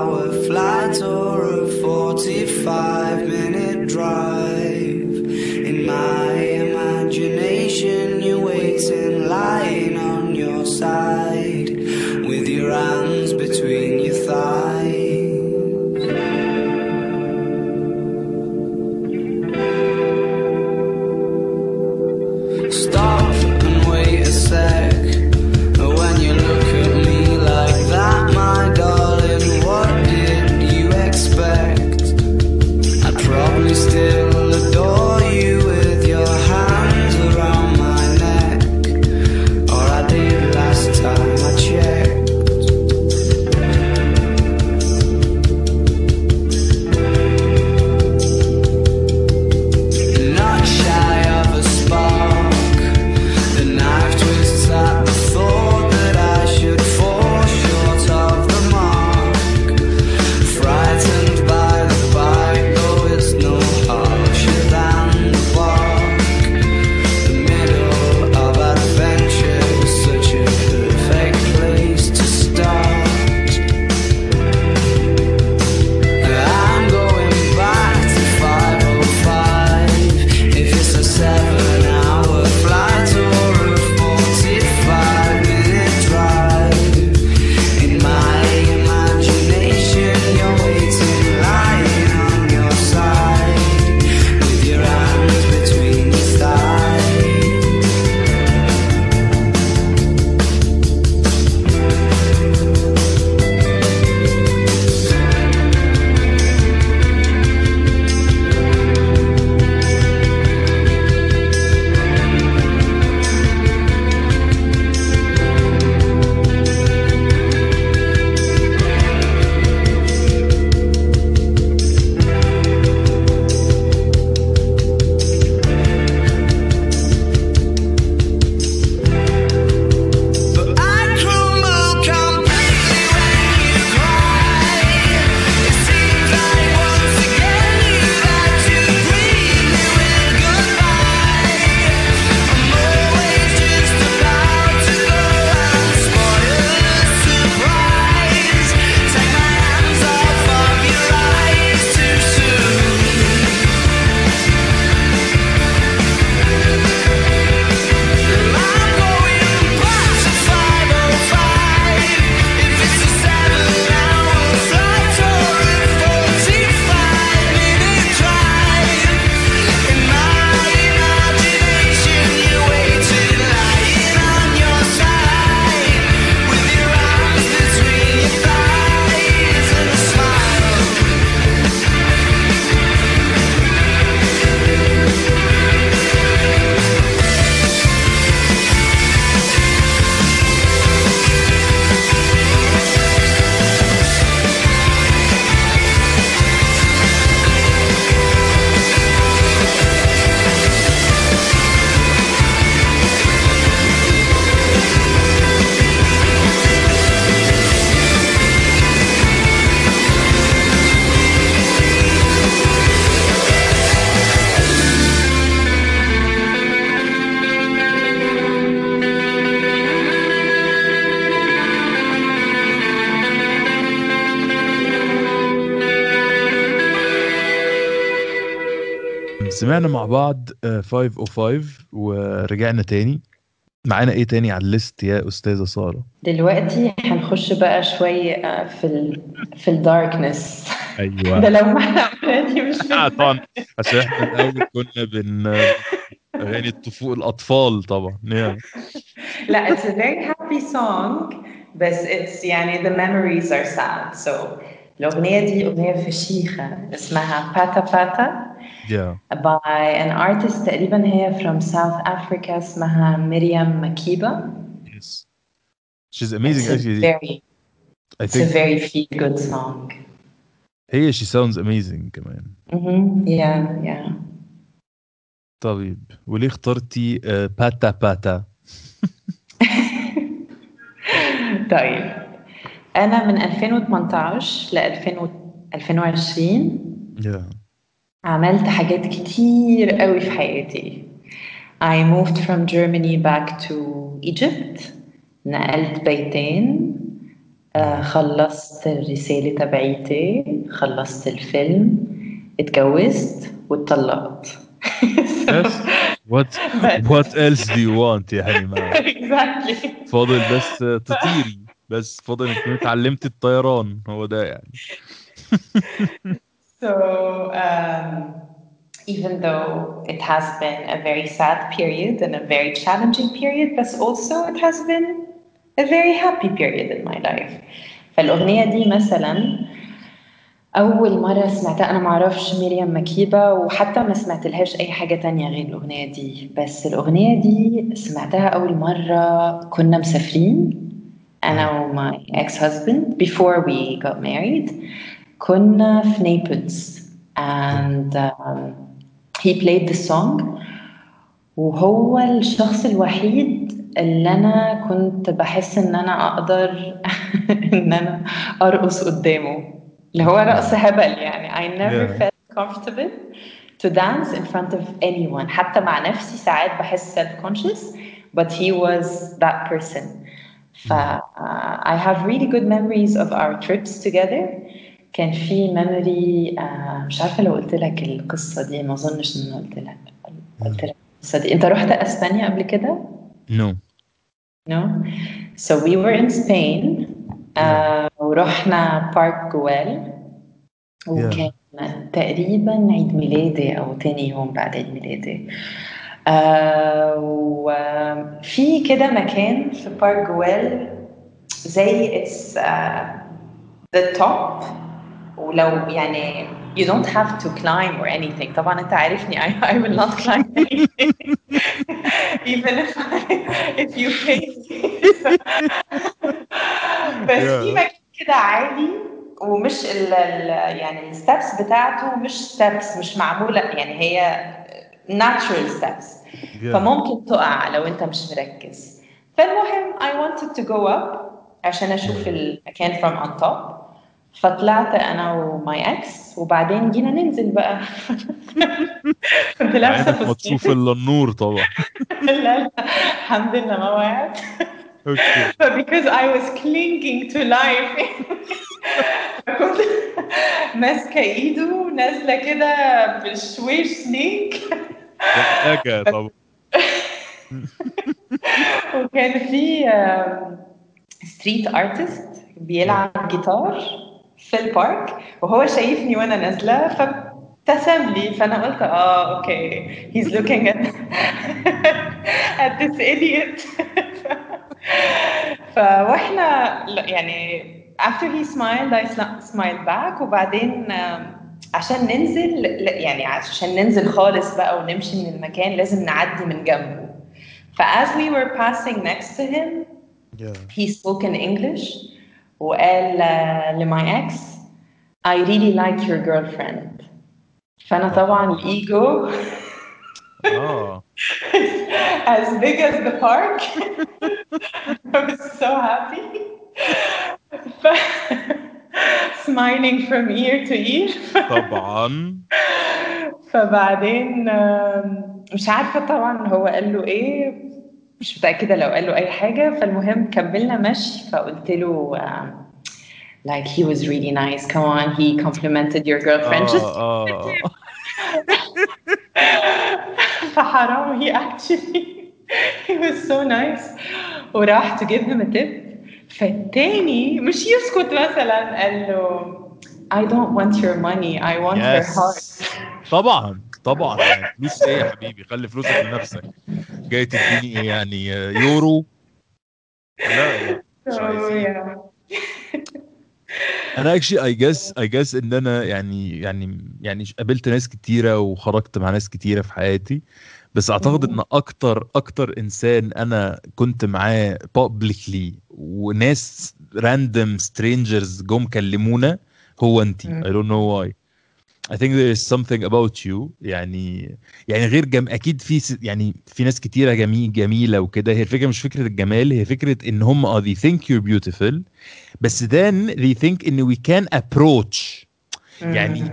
سمعنا مع بعض آه، 505 ورجعنا تاني. معانا إيه تاني على ال list يا أستاذة سارة؟ دلوقتي هنخش بقى شوية في ال في ال darkness ده أيوه. لو ما إحنا already مش آه، طبعا. عشان إحنا الأول كنا بن أغاني الطفوله الأطفال طبعا yeah. لا it's a very happy song بس it's يعني the memories are sad. So الأغنية دي أغنية فشيخة اسمها باتا باتا yeah. by an artist تقريبا هي from South Africa اسمها مريم مكيبة yes. she's amazing it's a actually very I it's a think very feel good song هي she sounds amazing كمان mhm yeah yeah طيب وليه اخترتي آه، باتا باتا طيب أنا من 2018 ل 2020 yeah. عملت حاجات كتير قوي في حياتي. I moved from Germany back to Egypt. نقلت بيتين. آه، خلصت الرسالة تبعيتي. خلصت الفيلم. اتجوزت واتطلقت. Yes. what what else do you want يا حنيمة exactly. فاضل بس تطيري. بس فاضل إنك اتعلمتي الطيران. هو ده يعني. So, um, even though it has been a very sad period and a very challenging period, but also it has been a very happy period in my life. فالأغنية دي مثلا أول مرة سمعتها أنا معرفش مريم مكيبة وحتى ما سمعت لهاش أي حاجة تانية غير الأغنية دي بس الأغنية دي سمعتها أول مرة كنا مسافرين أنا و my ex-husband before we got married كنا في نابلز and um, he played the song وهو الشخص الوحيد اللي انا كنت بحس ان انا اقدر ان انا ارقص قدامه اللي هو رقص هبل يعني I never Yeah. felt comfortable to dance in front of anyone حتى مع نفسي ساعات بحس self conscious but he was that person ف uh, I have really good memories of our trips together كان في memory uh, مش عارفة لو قلت لك القصة دي ما إن أنا قلت لك قلت لك القصة دي. أنت رحت أسبانيا قبل كده؟ no. No? So we were in Spain uh, ورحنا بارك جوال وكان تقريبا عيد ميلادي أو تاني يوم بعد عيد ميلادي. آه وفي كده مكان في بارك جوال زي uh, the top. ولو يعني you don't have to climb or anything. طبعا أنت عارفني. I, I will not climb. Anything even if I, if you pay بس. في مكان كده عالي ومش ال ال يعني الستبس بتاعته مش ستبس مش معمولة. يعني هي natural steps. Yeah. فممكن تقع لو أنت مش مركز. فالمهم I wanted to go up عشان أشوف المكان from on top. فطلعت أنا و my ex وبعدين جينا ننزل بقى. كنت لابسة عينك ما تشوف فستان إلا النور طبعا. لا لا. الحمد لله ما وقعت. Okay. But because I was clinging to life. كنت ماسكة إيده نازلة كده بالشويش snake طبعا. وكان في street artist بيلعب جيتار في البارك وهو شايفني وأنا نازلة فابتسم لي. فأنا قلت آه okay he's looking at at this idiot. فواحنا لا- يعني after he smiled I smiled back. وبعدين عشان ننزل يعني عشان ننزل خالص بقى ونمشي من المكان لازم نعدي من جنبه. ف as we were passing next to him yeah. he spoke in English. وقال uh, لماي ex I really like your girlfriend فأنا طبعا الإيجو آه as big as the park I was so happy smiling from ear to ear طبعا فبعدين مش عارفة طبعا هو قال له إيه مش متأكدة لو قال له أي حاجة فالمهم كملنا مشي فقلت له like he was really nice come on he complimented your girlfriend just آه آه فحرام he actually he was so nice وراح to give him a tip فالتاني مش يسكت مثلا قال له I don't want your money I want your heart طبعا طبعا يعني فلوس إيه يا حبيبي خلي فلوسك لنفسك جاي تديني إيه يعني يورو؟ لا مش عايزين. أنا actually I guess I guess إن أنا يعني يعني يعني قابلت ناس كتيرة وخرجت مع ناس كتيرة في حياتي بس أعتقد إن أكتر أكتر إنسان أنا كنت معاه publicly وناس random strangers جم كلمونا هو انت. I don't know why. I think there is something about you. يعني يعني غير جم أكيد في يعني في ناس كتيرة جميل جميلة وكده. هي الفكرة مش فكرة الجمال هي فكرة إن هم آه they think you're beautiful. بس then they think إن we can approach. يعني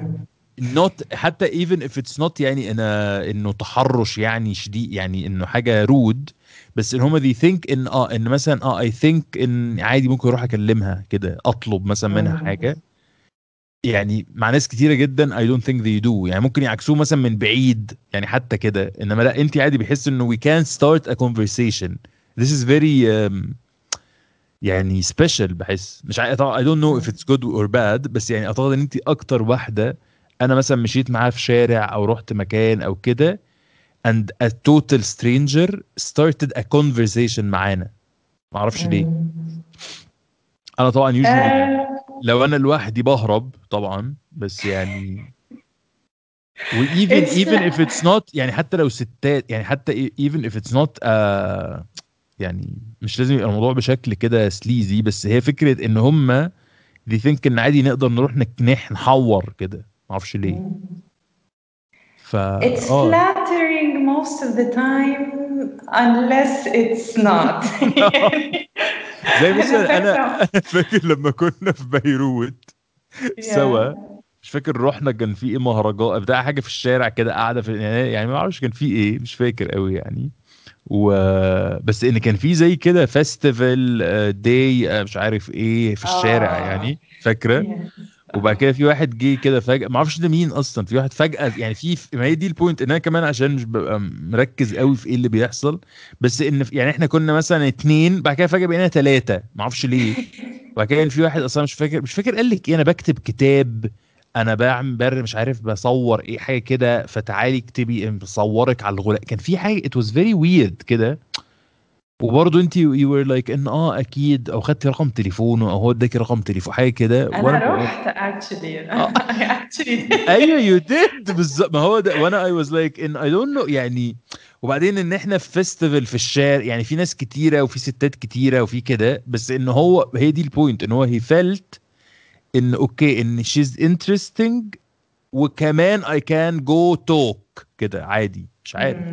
not حتى even if it's not يعني إن إنه تحرش يعني شديد يعني إنه حاجة رود بس إن هم they think إن آه إن مثلا آه I think إن عادي ممكن أروح أكلمها كده أطلب مثلا منها مم. حاجة. يعني مع ناس كتيرة جدا I don't think they do. يعني ممكن يعكسوه مثلا من بعيد يعني حتى كده. إنما لا انت عادي بيحس إنه we can start a conversation. This is very um, يعني special بحس. مش عارف I don't know if it's good or bad بس يعني أعتقد إن انت أكتر واحدة أنا مثلا مشيت معاها في شارع أو رحت مكان أو كده and a total stranger started a conversation معانا. معرفش ليه. أنا طبعا usually آه، لو أنا لوحدي بهرب طبعا بس يعني و even It's even not- if it's not يعني حتى لو ستات يعني حتى even if it's not uh, يعني مش لازم يبقى الموضوع بشكل كده سليزي بس هي فكرة إن هم they think إن عادي نقدر نروح نكنح نحور كده معرفش ليه. ف It's آه. flattering most of the time unless it's not. زي مثلا أنا فاكر لما كنا في بيروت. سوا مش فاكر رحنا كان في إيه مهرجان بتاع حاجة في الشارع كده قاعدة في يعني يعني ما أعرفش كان في إيه مش فاكر قوي يعني و بس إن كان في زي كده festival day مش عارف إيه في الشارع آه. يعني فاكرة. وبعد كده في واحد جه كده فجأة ما أعرفش ده مين أصلا في واحد فجأة يعني في ما هي دي ال point إن أنا كمان عشان مش ببقى مركز قوي في إيه اللي بيحصل بس إن يعني إحنا كنا مثلا اتنين بعد كده فجأة بقينا ثلاثة ما أعرفش ليه. وبعد كده في واحد أصلا مش فاكر مش فاكر قال لك إيه أنا بكتب كتاب أنا بعمل بر مش عارف بصور إيه حاجة كده فتعالي اكتبي بصورك على الغلاف كان في حاجة it was very weird كده. وبرضه انت you were like إن آه أكيد أو خدتي رقم تليفونه أو هو اداكي رقم تليفون حاجة كده. أنا رحت actually did. أيوه you did بالظبط. ما هو ده. وأنا I was like إن I don't know يعني وبعدين إن إحنا في festival في الشارع يعني في ناس كتيرة وفي ستات كتيرة وفي كده. بس إن هو هي دي ال point إن هو he felt إن okay إن she's interesting وكمان I can go talk كده عادي مش عارف.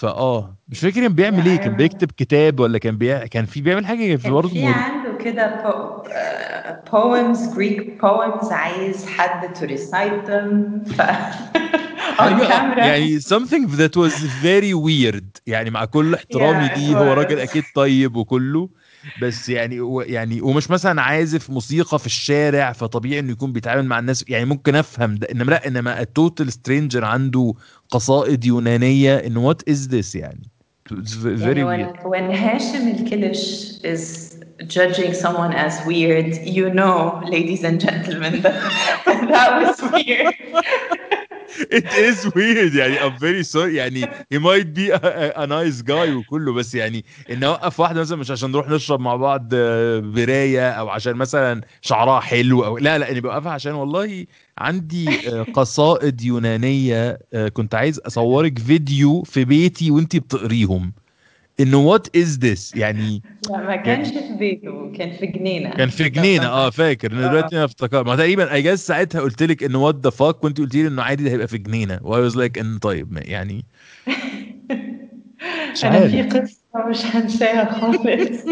فآه مش فاكر كان بيعمل إيه كان أيوة. بيكتب كتاب ولا كان بيع... كان في بيعمل حاجة كان في برضه في. عنده كده po- آه، poems Greek poems عايز حد to recite them ف أيوة، camera يعني something that was very weird يعني مع كل احترامي Yeah, ليه هو. راجل أكيد طيب وكله بس يعني و- يعني ومش مثلا عازف موسيقى في الشارع فطبيعي إنه يكون بيتعامل مع الناس. يعني ممكن أفهم ده إنما لأ إنما ال total stranger عنده قصائد يونانية إن what is this يعني؟ It's very يعني weird. when, when هاشم الكلش is judging someone as weird you know ladies and gentlemen that that was weird. it is weird. يعني I'm very sorry. يعني he might be a, a, nice guy وكله بس يعني ان اوقف واحدة مثلا مش عشان نروح نشرب مع بعض آه، بيراية أو عشان مثلا شعرها حلو أو لا لا اني بوقفها عشان والله عندي آه، قصائد يونانية آه، كنت عايز أصورك فيديو في بيتي وأنتي بتقريهم. إنه what is this يعني لا ما كانش في بيته كان في جنينة. كان في جنينة آه فاكر. أنا دلوقتي أنا افتكرت. ما تقريبا I guess ساعتها قلت لك إنه what the fuck وأنت قلت لي إنه عادي ده هيبقى في جنينة. و I was like إن طيب يعني أنا في قصة مش هنساها خالص.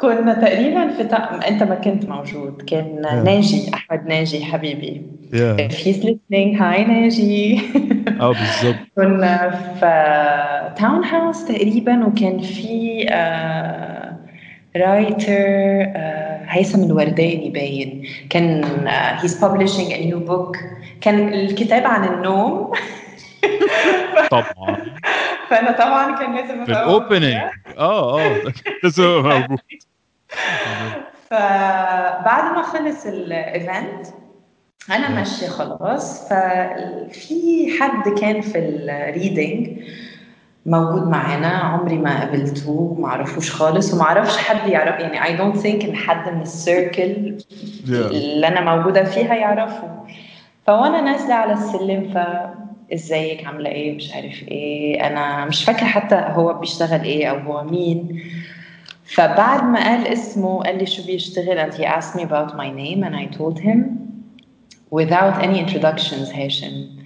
كنا تقريبا في تا... أنت ما كنت موجود. كان Yeah. ناجي أحمد ناجي حبيبي. Yeah. if he's listening hi ناجي. آه بالظبط كنا في تاون هاوس تقريبا وكان في writer هيثم الورداني باين. كان he's publishing a new book. كان الكتاب عن النوم. طبعا. فأنا طبعا كان لازم في ال opening. آه آه. لازم موجود. فبعد ما خلص ال event أنا ماشية خلاص. ففي حد كان في ال reading موجود معانا عمري ما قابلته ما أعرفوش خالص وما أعرفش حد يعرف يعني I don't think إن حد من ال circle Yeah. اللي أنا موجودة فيها يعرفه. فوأنا نازلة على السلم ف ازيك عاملة إيه؟ مش عارف إيه. أنا مش فاكرة حتى هو بيشتغل إيه أو هو مين. فبعد ما قال اسمه قال لي شو بيشتغل and he asked me about my name and I told him without any introductions هاشم.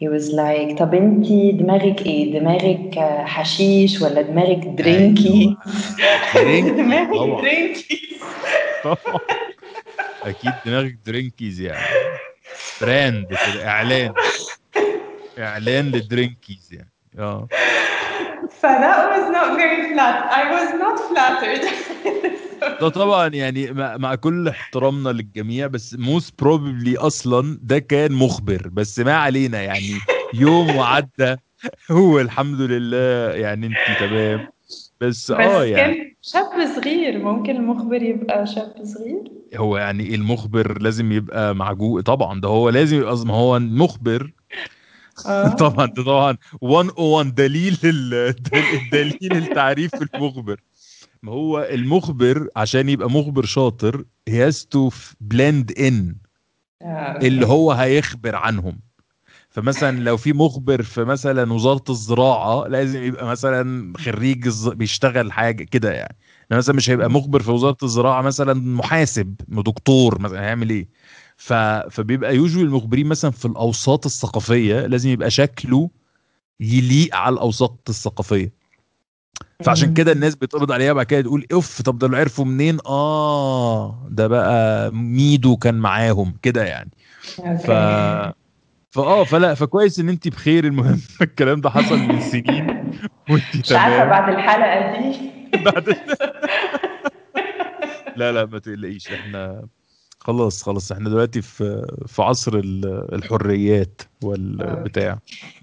He was like طب انتي دماغك إيه؟ دماغك حشيش ولا دماغك drinky؟ drinky، دماغك. drinky طبعا أكيد دماغك drinkies يعني. brand كده اعلان إعلان ل drinkies يعني. آه. ف that was not very flat. I was not flattered. ده طبعا يعني مع, مع كل احترامنا للجميع بس most probably أصلا ده كان مخبر بس ما علينا يعني. يوم وعدى هو الحمد لله يعني أنت تمام. بس بس آه يعني. كان شاب صغير ممكن المخبر يبقى شاب صغير؟ هو يعني المخبر لازم يبقى معجوق طبعا ده هو لازم يبقى ما هو المخبر طبعا ده طبعا 101 دليل ال- دليل التعريف المخبر. ما هو المخبر عشان يبقى مخبر شاطر he has to blend in آه، اللي. هو هيخبر عنهم. فمثلا لو في مخبر في مثلا وزارة الزراعة لازم يبقى مثلا خريج بيشتغل حاجة كده يعني. مثلا مش هيبقى مخبر في وزارة الزراعة مثلا محاسب دكتور مثلا هيعمل إيه؟ ف... فبيبقى يوجوال المخبرين مثلا في الأوساط الثقافية لازم يبقى شكله يليق على الأوساط الثقافية. فعشان. كده الناس بتقبض عليها بعد كده تقول أوف طب دول عرفوا منين؟ آه ده بقى ميدو كان معاهم كده يعني. ف. فاه فلا فكويس إن انت بخير. المهم الكلام ده حصل من سنين وانت مش عارفة بعد الحلقة دي. بعد لا لا ما تقلقيش إحنا خلاص خلاص. إحنا دلوقتي في في عصر ال- الحريات والبتاع.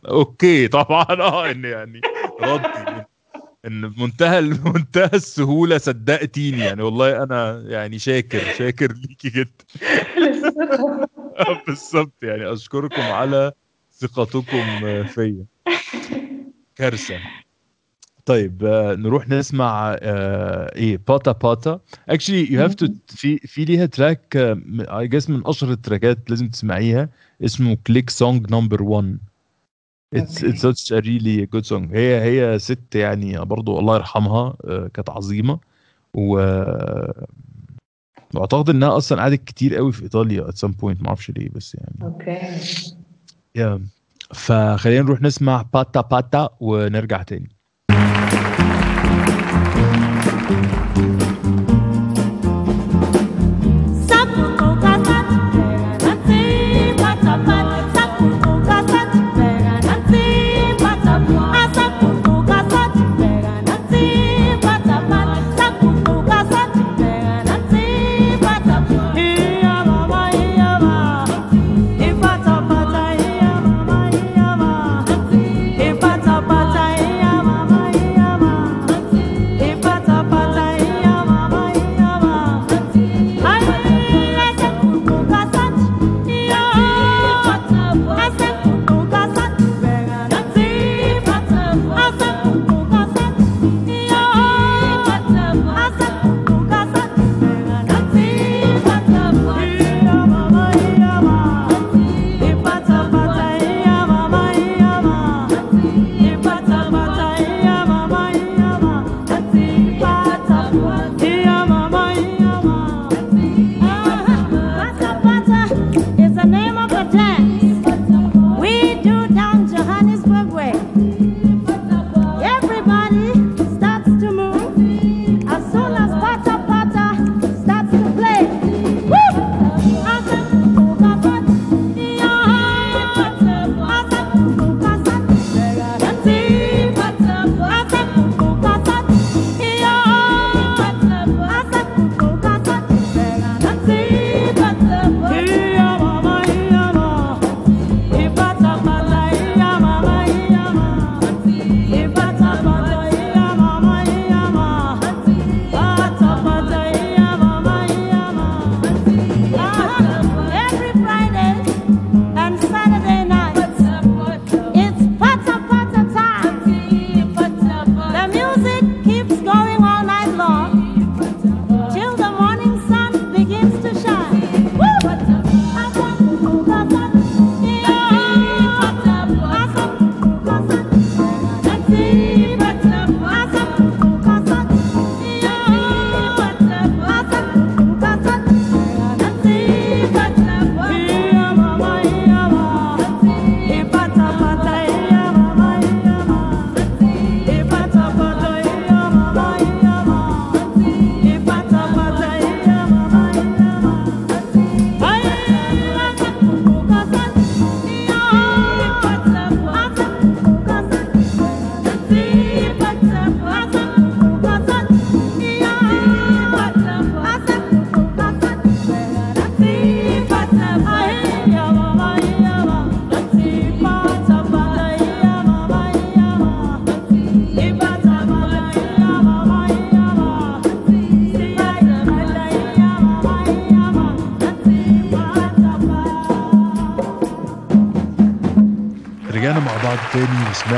أوكي طبعا. آه إن يعني ردي إن بمنتهى منتهى السهولة صدقتيني. يعني والله أنا يعني شاكر شاكر ليكي جدا. بالظبط. يعني أشكركم على ثقتكم فيا. كارثة. طيب آه، نروح نسمع آه، إيه Pata Pata actually you have to في في ليها track I guess من أشهر ال track ات لازم تسمعيها اسمه Click Song Number 1 it's. اتس such a really good song. هي هي ست يعني برضو الله يرحمها آه، كانت عظيمة. و واعتقد إنها أصلا قعدت كتير قوي في إيطاليا at some point ما أعرفش ليه بس يعني. okay. يا فخلينا نروح نسمع باتا باتا ونرجع تاني. Thank you.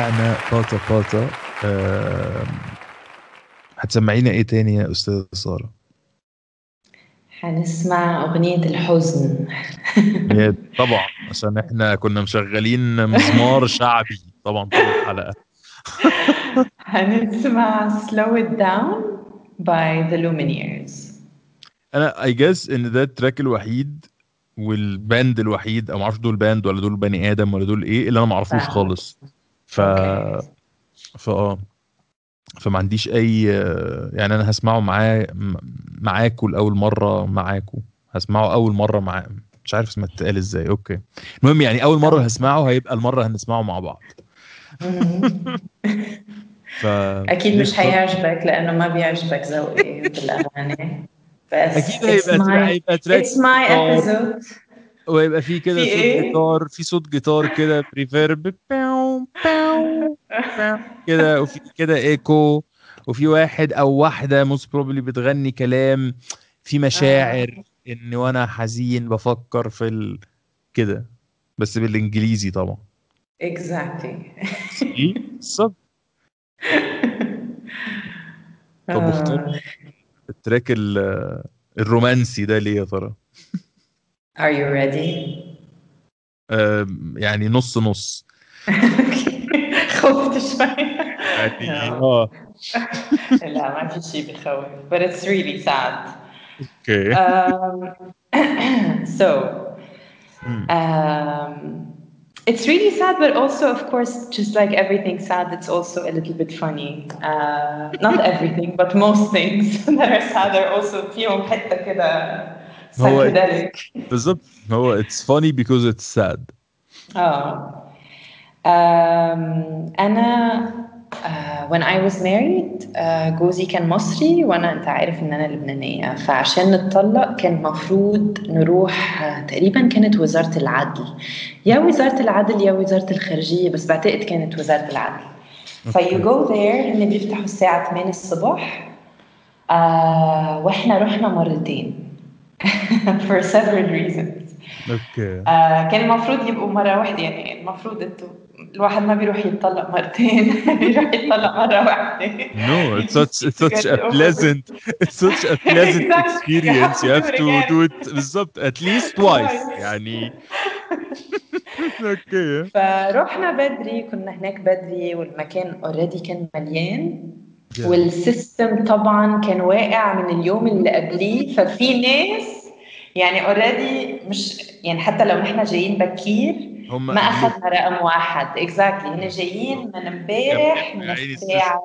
تاني وسمعنا Pata Pata آم، هتسمعينا إيه تاني يا أستاذة سارة؟ حنسمع أغنية الحزن. طبعا عشان إحنا كنا مشغلين مزمار شعبي. طبعا طول الحلقة حنسمع Slow It Down by the Lumineers. أنا I guess إن ده ال track الوحيد وال band الوحيد أو معرفش دول band ولا دول بني آدم ولا دول إيه اللي أنا معرفوش. خالص. ف. فا آه. فما عنديش أي يعني أنا هسمعه معاه معاكوا لأول مرة معاكوا هسمعه أول مرة مع مش عارف اسمها تتقال إزاي. okay. المهم يعني أول مرة هسمعه هيبقى المرة هنسمعه مع بعض. ف أكيد مش هيعجبك لأنه ما بيعجبك ذوقي بالأغاني. بس أكيد it's هيبقى my, هيبقى track my جيتار، episode. ويبقى فيه كده في صوت إيه؟ جيتار في صوت جيتار كده ب reverb كده وفي كده ايكو وفي واحد أو واحدة most probably بتغني كلام في مشاعر إن وأنا حزين بفكر في ال... كده بس بالإنجليزي طبعا. Exactly. إيه؟ بالظبط. طب آه. واختار التراك ال- الرومانسي ده ليه يا ترى؟ Are you ready? يعني نص نص. خفت شوي يعني آه. اه لا ما في شيء بخوف but it's really sad اوكي um, so مم. um, it's really sad but also of course just like everything sad it's also a little bit funny uh, not everything but most things that are sad are also فيهم حتة كده هو- psychedelic بالظبط هو it's funny because it's sad اه أم، أنا uh, when I was married uh, جوزي كان مصري وأنا أنت عارف إن أنا لبنانية. فعشان نتطلق كان مفروض نروح uh, تقريبا كانت وزارة العدل. يا وزارة العدل يا وزارة الخارجية بس بعتقد كانت وزارة العدل. ف you go there هن بيفتحوا الساعة 8 الصبح uh, وإحنا رحنا مرتين. For several reasons. okay. آه كان المفروض يبقوا مرة واحدة يعني المفروض أنتوا الواحد ما بيروح يتطلق مرتين بيروح يتطلق مرة واحدة. No, it's such it's such Get a pleasant it's such a pleasant experience. You have to do it بالظبط at least twice. يعني. okay. فروحنا بدري كنا هناك بدري والمكان already كان مليان. وال system طبعا كان واقع من اليوم اللي قبليه. ففي ناس يعني already مش يعني حتى لو نحن جايين بكير هم ما أخذنا رقم واحد. exactly هن جايين من امبارح من الساعة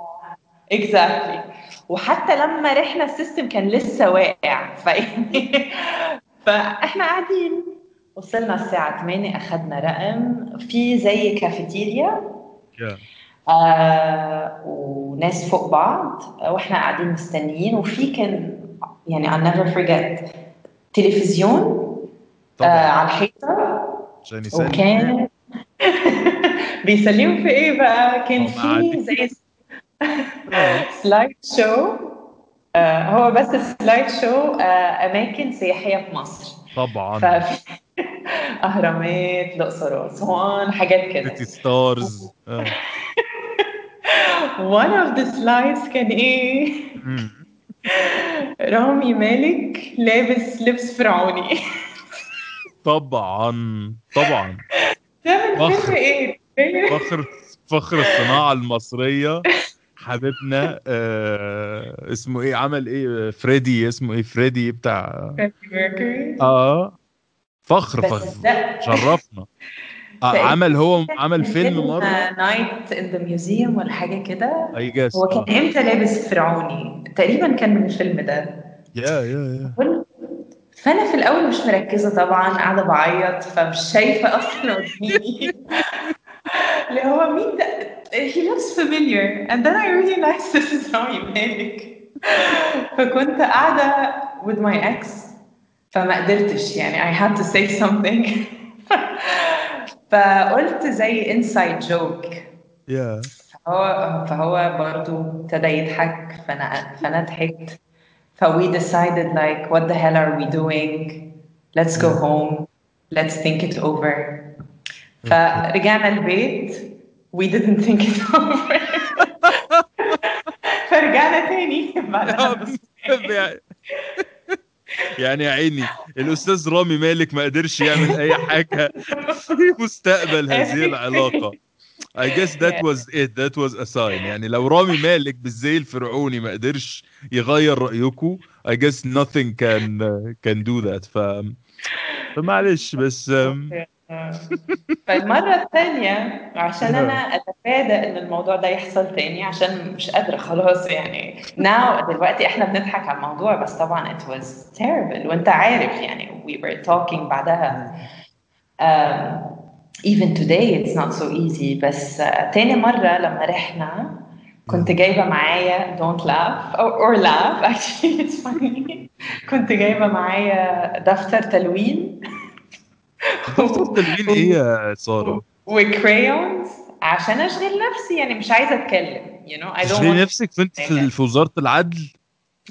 exactly وحتى لما رحنا ال system كان لسه واقع. فيعني فإحنا قاعدين. وصلنا الساعة 8 أخذنا رقم. في زي كافيتيريا Yeah. آه وناس فوق بعض. وإحنا قاعدين مستنيين. وفي كان يعني I'll never forget. تلفزيون. آه على الحيطة. عشان يسلم. وكان بيسلموا في إيه بقى؟ كان في. زي سلايد شو آه هو بس سلايد شو آه أماكن سياحية في مصر. طبعا. ففي أهرامات الأقصر وأسوان حاجات كده. سيتي ستارز one of the slides كان إيه؟ رامي مالك لابس لبس فرعوني. طبعا طبعا. فخر. إيه؟ فخر. فخر الصناعة المصرية. حبيبنا آه اسمه إيه؟ عمل إيه؟ فريدي اسمه إيه؟ فريدي بتاع. آه. فخر فخر. شرفنا. آه عمل هو عمل فيلم مرة. Night in the Museum ولا حاجة كده. هو كان إمتى لابس فرعوني؟ تقريبا كان من الفيلم ده. يا يا يا فأنا في الأول مش مركزة طبعا قاعدة بعيط فمش شايفة أصلا قدامي اللي هو مين ده؟ He looks familiar. And then I realized this is رامي مالك فكنت قاعدة with my ex فما قدرتش. يعني I had to say something. فقلت زي inside joke. يا فهو فهو برضو ابتدى يضحك فانا فأنا ضحكت. ف we decided like what the hell are we doing? Let's go home. Let's think it over. فرجعنا البيت we didn't think it over. فرجعنا تاني يعني يا عيني الأستاذ رامي مالك ما قدرش يعمل أي حاجة. في مستقبل هذه العلاقة. I guess that was it. That was a sign. يعني لو رامي مالك بالزي الفرعوني ما قدرش يغير رأيكم I guess nothing can can do that. ف فمعلش بس um, فالمرة الثانية عشان أنا أتفادى إن الموضوع ده يحصل تاني عشان مش قادرة خلاص يعني now دلوقتي إحنا بنضحك على الموضوع بس طبعا it was terrible. وأنت عارف يعني we were talking بعدها um, even today it's not so easy. بس تاني مرة لما رحنا كنت جايبة معايا don't laugh. Or, or laugh. Actually it's funny. كنت جايبة معايا دفتر تلوين. التلوين إيه يا سارة؟ و crayons عشان أشغل نفسي يعني مش عايزة أتكلم. You know I don't تشغلي نفسك فانت في وزارة العدل؟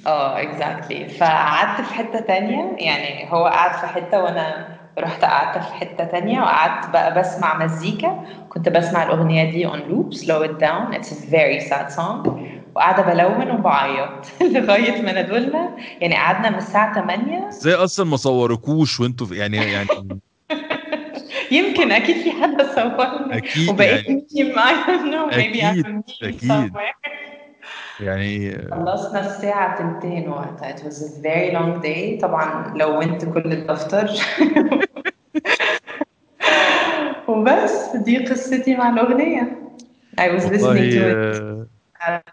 آه exactly فقعدت في حتة تانية. يعني هو قعد في حتة وأنا رحت قعدت في حتة تانية وقعدت بقى بسمع مزيكا. كنت بسمع الأغنية دي on loop slow it down. It's a very sad song. وقاعده بلون وبعيط لغاية ما ندولنا يعني قعدنا من الساعة 8 إزاي أصلا ما صوركوش وأنتوا في- يعني يعني يمكن أكيد في حد صورني. أكيد وبقيت يعني. ميم I don't know. Maybe أكيد، I'm a meme أكيد. somewhere. يعني خلصنا الساعة تنتين وقتها it was a very long day طبعا لونت كل الدفتر وبس دي قصتي مع الأغنية I was listening to it آه،.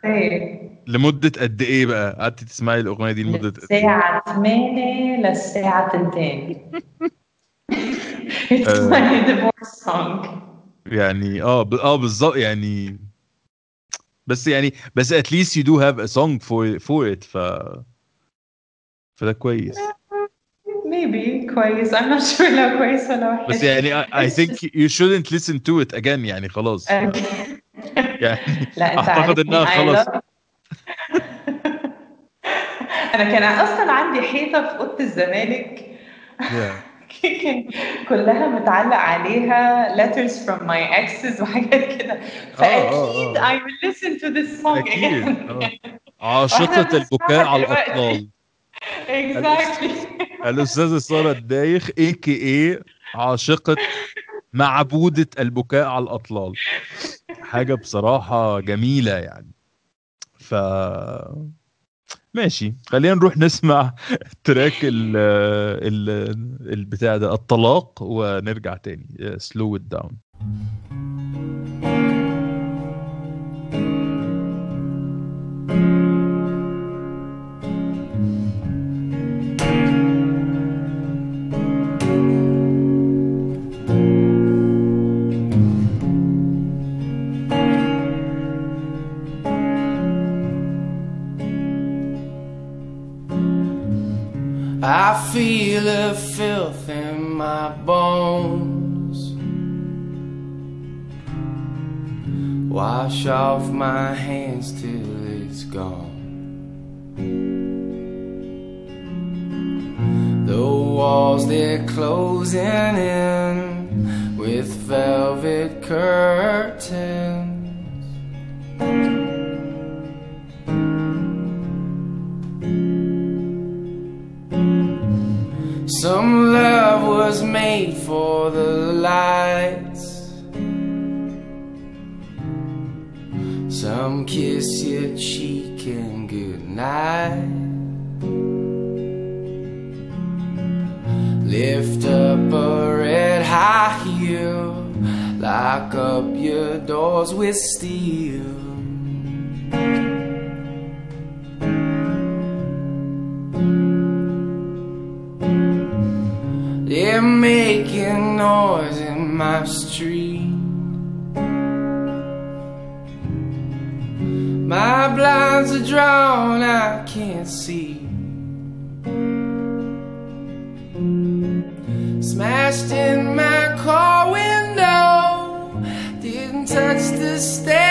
لمدة قد إيه بقى؟ قعدتي تسمعي الأغنية دي لمدة قد إيه؟ الساعة 8 للساعة تنتين It's آه. my divorce song يعني آه. آه بالظبط يعني بس يعني بس at least you do have a song for for it ف فده كويس. Maybe كويس. I'm not sure لو كويس ولا وحش. بس يعني I, think you shouldn't listen to it again يعني خلاص. يعني لا انت أعتقد إنها خلاص. أنا كان أصلا عندي حيطة في أوضة الزمالك. Yeah. كلها متعلق عليها letters from my exes وحاجات كده. فأكيد آه. I will listen to this song again. آه. عاشقة البكاء على. الأطلال exactly. الأستاذة سارة الدايخ a.k.a عاشقة معبودة البكاء على الأطلال. حاجة بصراحة جميلة يعني. ف ماشي. خلينا نروح نسمع track ال ال البتاع ده الطلاق ونرجع تاني. Slow It Down I feel a filth in my bones. Wash off my hands till it's gone. The walls they're closing in with velvet curtains. Some love was made for the lights. Some kiss your cheek and good night. Lift up a red high heel, lock up your doors with steel. Noise in my street. My blinds are drawn, I can't see. Smashed in my car window, didn't touch the stereo.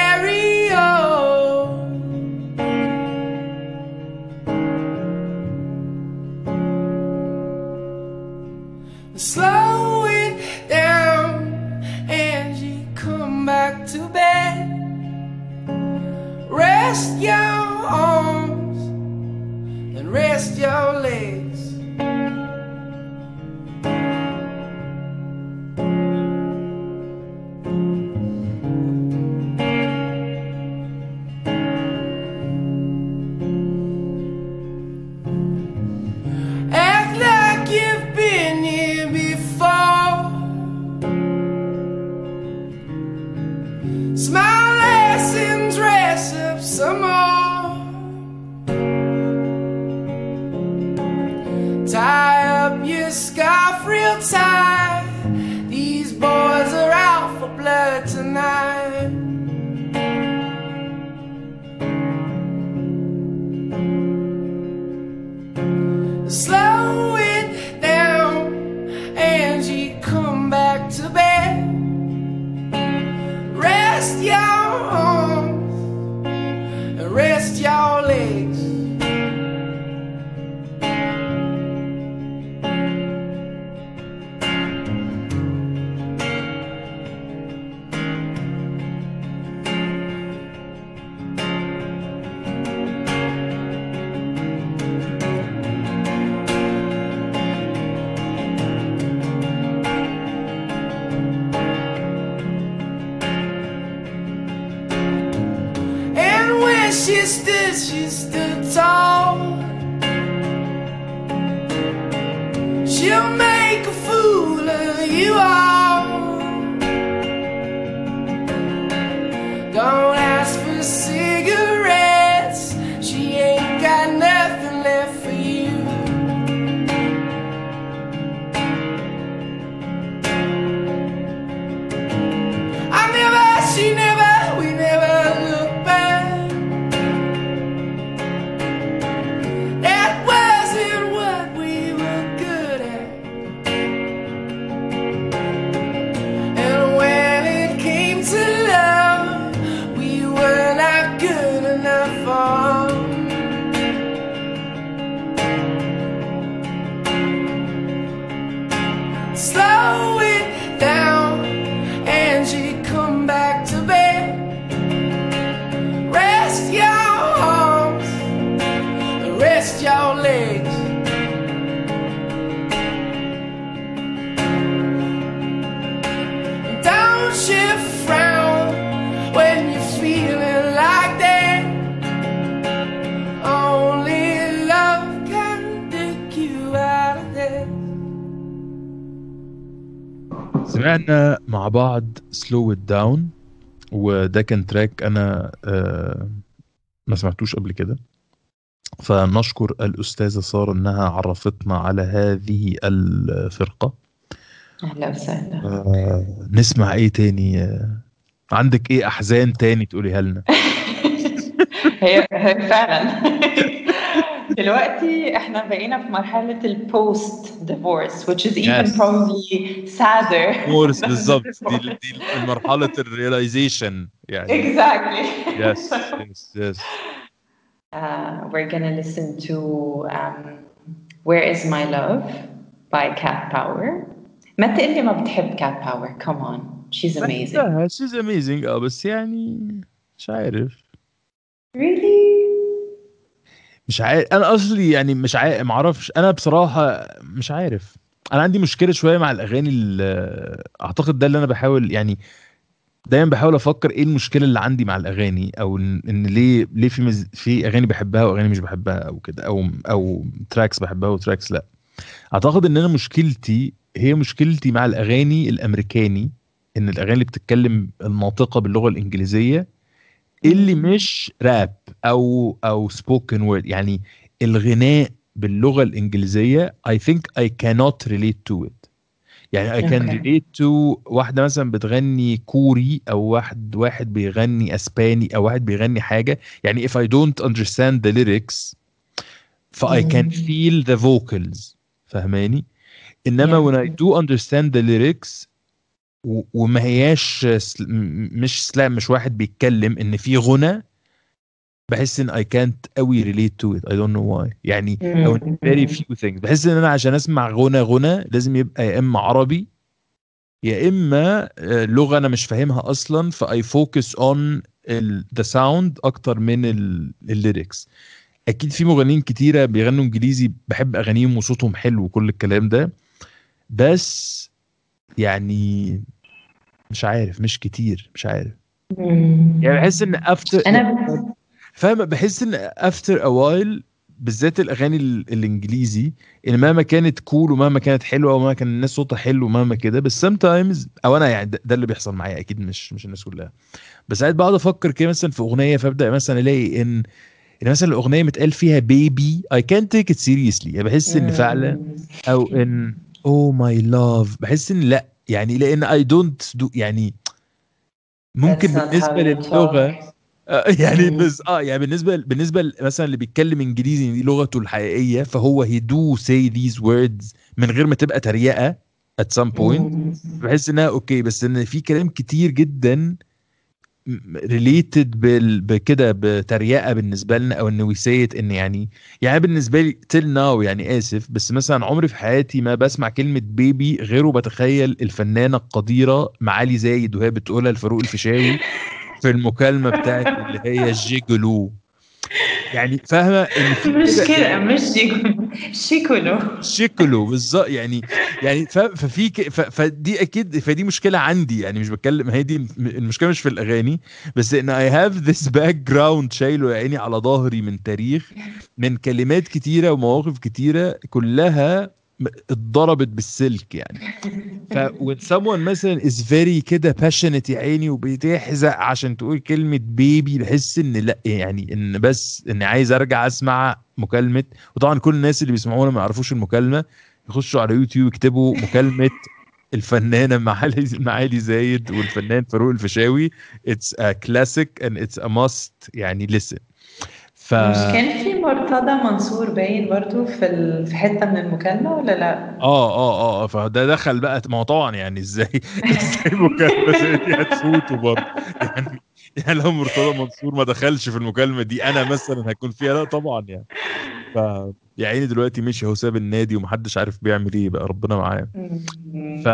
سمعنا مع بعض Slow It Down وده كان track أنا آه، ما سمعتوش قبل كده. فنشكر الأستاذة سارة إنها عرفتنا على هذه الفرقة. أهلا وسهلا. آه، نسمع إيه تاني؟ عندك إيه أحزان تاني تقوليها لنا؟ هي هي فعلا. دلوقتي احنا بقينا في مرحلة البوست divorce which is even Yes. probably sadder كورس than بالظبط before. دي, دي مرحلة الريلايزيشن يعني exactly يس يس يس Uh, we're gonna listen to um, Where Is My Love by Cat Power. ما تقلي ما بتحب Cat Power come on she's amazing لا شيز اميزنج اه بس يعني مش عارف really مش عارف أنا اصلي يعني مش عارف ما أعرفش. أنا بصراحة مش عارف. أنا عندي مشكلة شوية مع الأغاني ال- أعتقد ده اللي أنا بحاول يعني دايما بحاول أفكر إيه المشكلة اللي عندي مع الأغاني أو ان إن ليه ليه في مز... في أغاني بحبها وأغاني مش بحبها أو كده أو أو tracks بحبها و tracks لأ. أعتقد إن أنا مشكلتي هي مشكلتي مع الأغاني الأمريكاني إن الأغاني اللي بتتكلم الناطقة باللغة الإنجليزية اللي مش راب أو أو spoken word يعني الغناء باللغة الإنجليزية I think I cannot relate to it يعني I can Okay. relate to واحدة مثلا بتغني كوري أو واحد واحد بيغني إسباني أو واحد بيغني حاجة يعني if I don't understand the lyrics ف I can مم. feel the vocals فاهماني إنما Yeah. when I do understand the lyrics و- وما هياش مش سلام مش واحد بيتكلم إن في غنى بحس إن I can't قوي relate to it. I don't know why. يعني أو very few things. بحس إن أنا عشان أسمع غنى غنى لازم يبقى يا إما عربي يا إما آه، لغة أنا مش فاهمها أصلا ف I focus on the sound أكتر من ال lyrics أكيد في مغنيين كتيرة بيغنوا إنجليزي بحب أغانيهم وصوتهم حلو وكل الكلام ده. بس يعني مش عارف مش كتير مش عارف. يعني بحس إن after أنا فاهم بحس إن after a while بالذات الأغاني ال- الإنجليزي إن مهما كانت cool ومهما كانت حلوة ومهما كان الناس صوتها حلو ومهما كده بس sometimes أو أنا يعني ده, اللي بيحصل معايا أكيد مش مش الناس كلها. بس ساعات بقعد أفكر كده مثلا في أغنية فأبدأ مثلا ألاقي ان إن مثلا الأغنية متقال فيها بيبي اي كانت تيك ات سيريسلي يعني بحس إن فعلا أو إن أو my love بحس إن لأ يعني لأن I don't do يعني ممكن بالنسبة للغة يعني مم. بس آه يعني بالنسبة بالنسبة مثلا اللي بيتكلم إنجليزي دي لغته الحقيقية فهو he do say these words من غير ما تبقى تريقة at some point مم. بحس إنها okay بس إن في كلام كتير جدا related بكده بتريقة بالنسبة لنا أو إن we say إن يعني يعني بالنسبة لي till now يعني آسف بس مثلا عمري في حياتي ما بسمع كلمة baby غير وبتخيل الفنانة القديرة معالي زايد وهي بتقولها لفاروق الفيشاوي في المكالمة بتاعت اللي هي ال gigolo يعني فاهمة إن في مش كده كده مش gigolo gigolo gigolo بالظبط. يعني يعني ففي فدي أكيد فدي مشكلة عندي. يعني مش بتكلم هي دي الم- المشكلة مش في الأغاني بس إن I have this background شايله يا عيني على ظهري من تاريخ من كلمات كتيرة ومواقف كتيرة كلها اتضربت بالسلك يعني. ف when someone مثلا is very كده passionate يا عيني وبتحزق عشان تقول كلمة بيبي بحس إن لأ يعني إن بس إني عايز أرجع أسمع مكالمة. وطبعا كل الناس اللي بيسمعونا ما يعرفوش المكالمة يخشوا على يوتيوب يكتبوا مكالمة الفنانة معالي معالي زايد والفنان فاروق الفيشاوي. It's a classic and it's a must يعني listen. ف مش كان في مرتضى منصور باين برضو في ال... في حتة من المكالمة ولا لا؟ آه آه آه فده دخل بقى ما هو طبعا يعني إزاي إزاي مكالمه زي دي هتفوته برضه يعني يعني لو مرتضى منصور ما دخلش في المكالمة دي أنا مثلا هكون فيها لا طبعا يعني. ف يا عيني دلوقتي مشي هو ساب النادي ومحدش عارف بيعمل إيه بقى ربنا معاه. ف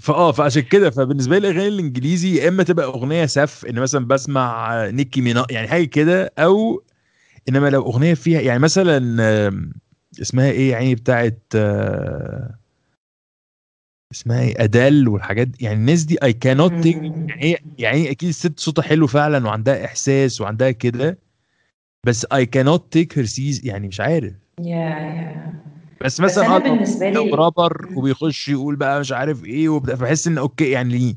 فاه فعشان كده فبالنسبة لي الأغاني الإنجليزي يا إما تبقى أغنية سف إن مثلا بسمع نيكي مينا يعني حاجة كده أو إنما لو أغنية فيها يعني مثلا اسمها إيه يعني بتاعت آه، اسمها إيه Adele والحاجات دي يعني الناس دي اي كانوت يعني يعني أكيد الست صوتها حلو فعلا وعندها إحساس وعندها كده بس اي كانوت تيك هير سيز يعني مش عارف. yeah yeah بس بس مثلا أنا آه لو- بالنسبة لو لي- رابر وبيخش يقول بقى مش عارف إيه فبحس إن okay يعني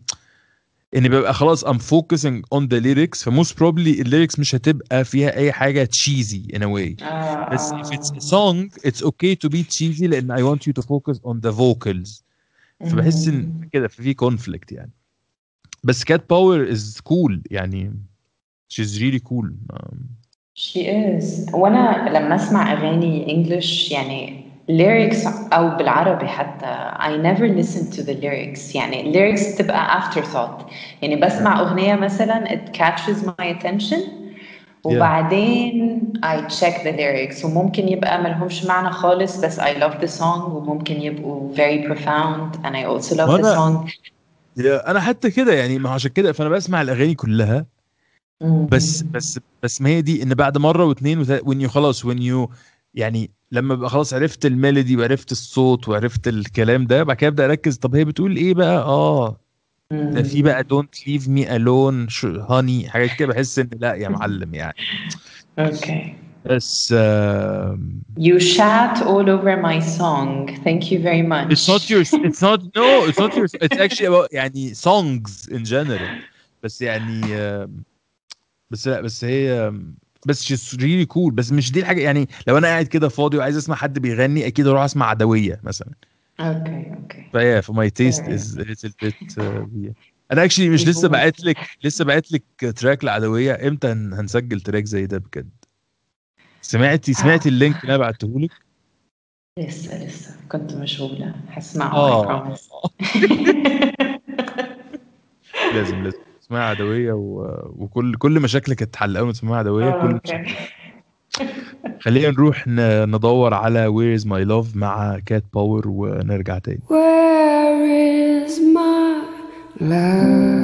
إن بيبقى خلاص I'm focusing on the lyrics ف most probably ال lyrics مش هتبقى فيها أي حاجة cheesy in a way بس اف اتس سونج اتس أوكي تو بي تشيزي لأن اي ونت يو تو فوكس اون ذا فوكلز فبحس إن كده في كونفليكت يعني. بس كات باور از كول يعني. شي از ريلي كول شي از وأنا لما أسمع أغاني انجلش يعني lyrics أو بالعربي حتى. I never listen to the lyrics. يعني lyrics تبقى afterthought. يعني بسمع أغنية مثلا it catches my attention وبعدين I check the lyrics. وممكن يبقى ملهمش معنى خالص بس I love the song وممكن يبقوا very profound and I also love the song. أنا حتى كده يعني ما عشان كده فأنا بسمع الأغاني كلها. بس بس بس ما هي دي إن بعد مرة واثنين وثلاثه when you خلاص when you يعني لما بقى خلاص عرفت الميلودي وعرفت الصوت وعرفت الكلام ده بعد كده أبدأ أركز طب هي بتقول إيه بقى؟ آه. ده في بقى don't leave me alone honey حاجات كده بحس إن لا يا معلم يعني. Okay. بس آم، You shat all over my song. Thank you very much. it's not your it's not no it's not your it's actually about يعني songs in general. بس يعني بس لا بس هي بس she's really cool. بس مش دي الحاجة يعني لو أنا قاعد كده فاضي وعايز أسمع حد بيغني أكيد أروح أسمع عدوية مثلا. okay. فيا ف my taste. is little bit أنا actually مش لسه بعت لك لسه بعت لك track العدويه إمتى هن- هنسجل track زي ده بجد؟ سمعتي سمعتي ال link اللي أنا بعته لك؟ لسه لسه. كنت مشغولة. هسمعه آه. Promise. لازم لازم. اسمها عدوية و... وكل كل مشاكلك هتتحل أول ما تسمعها عدوية كل Okay. خلينا نروح ن... ندور على Where is my love مع كات باور ونرجع تاني Where is my love?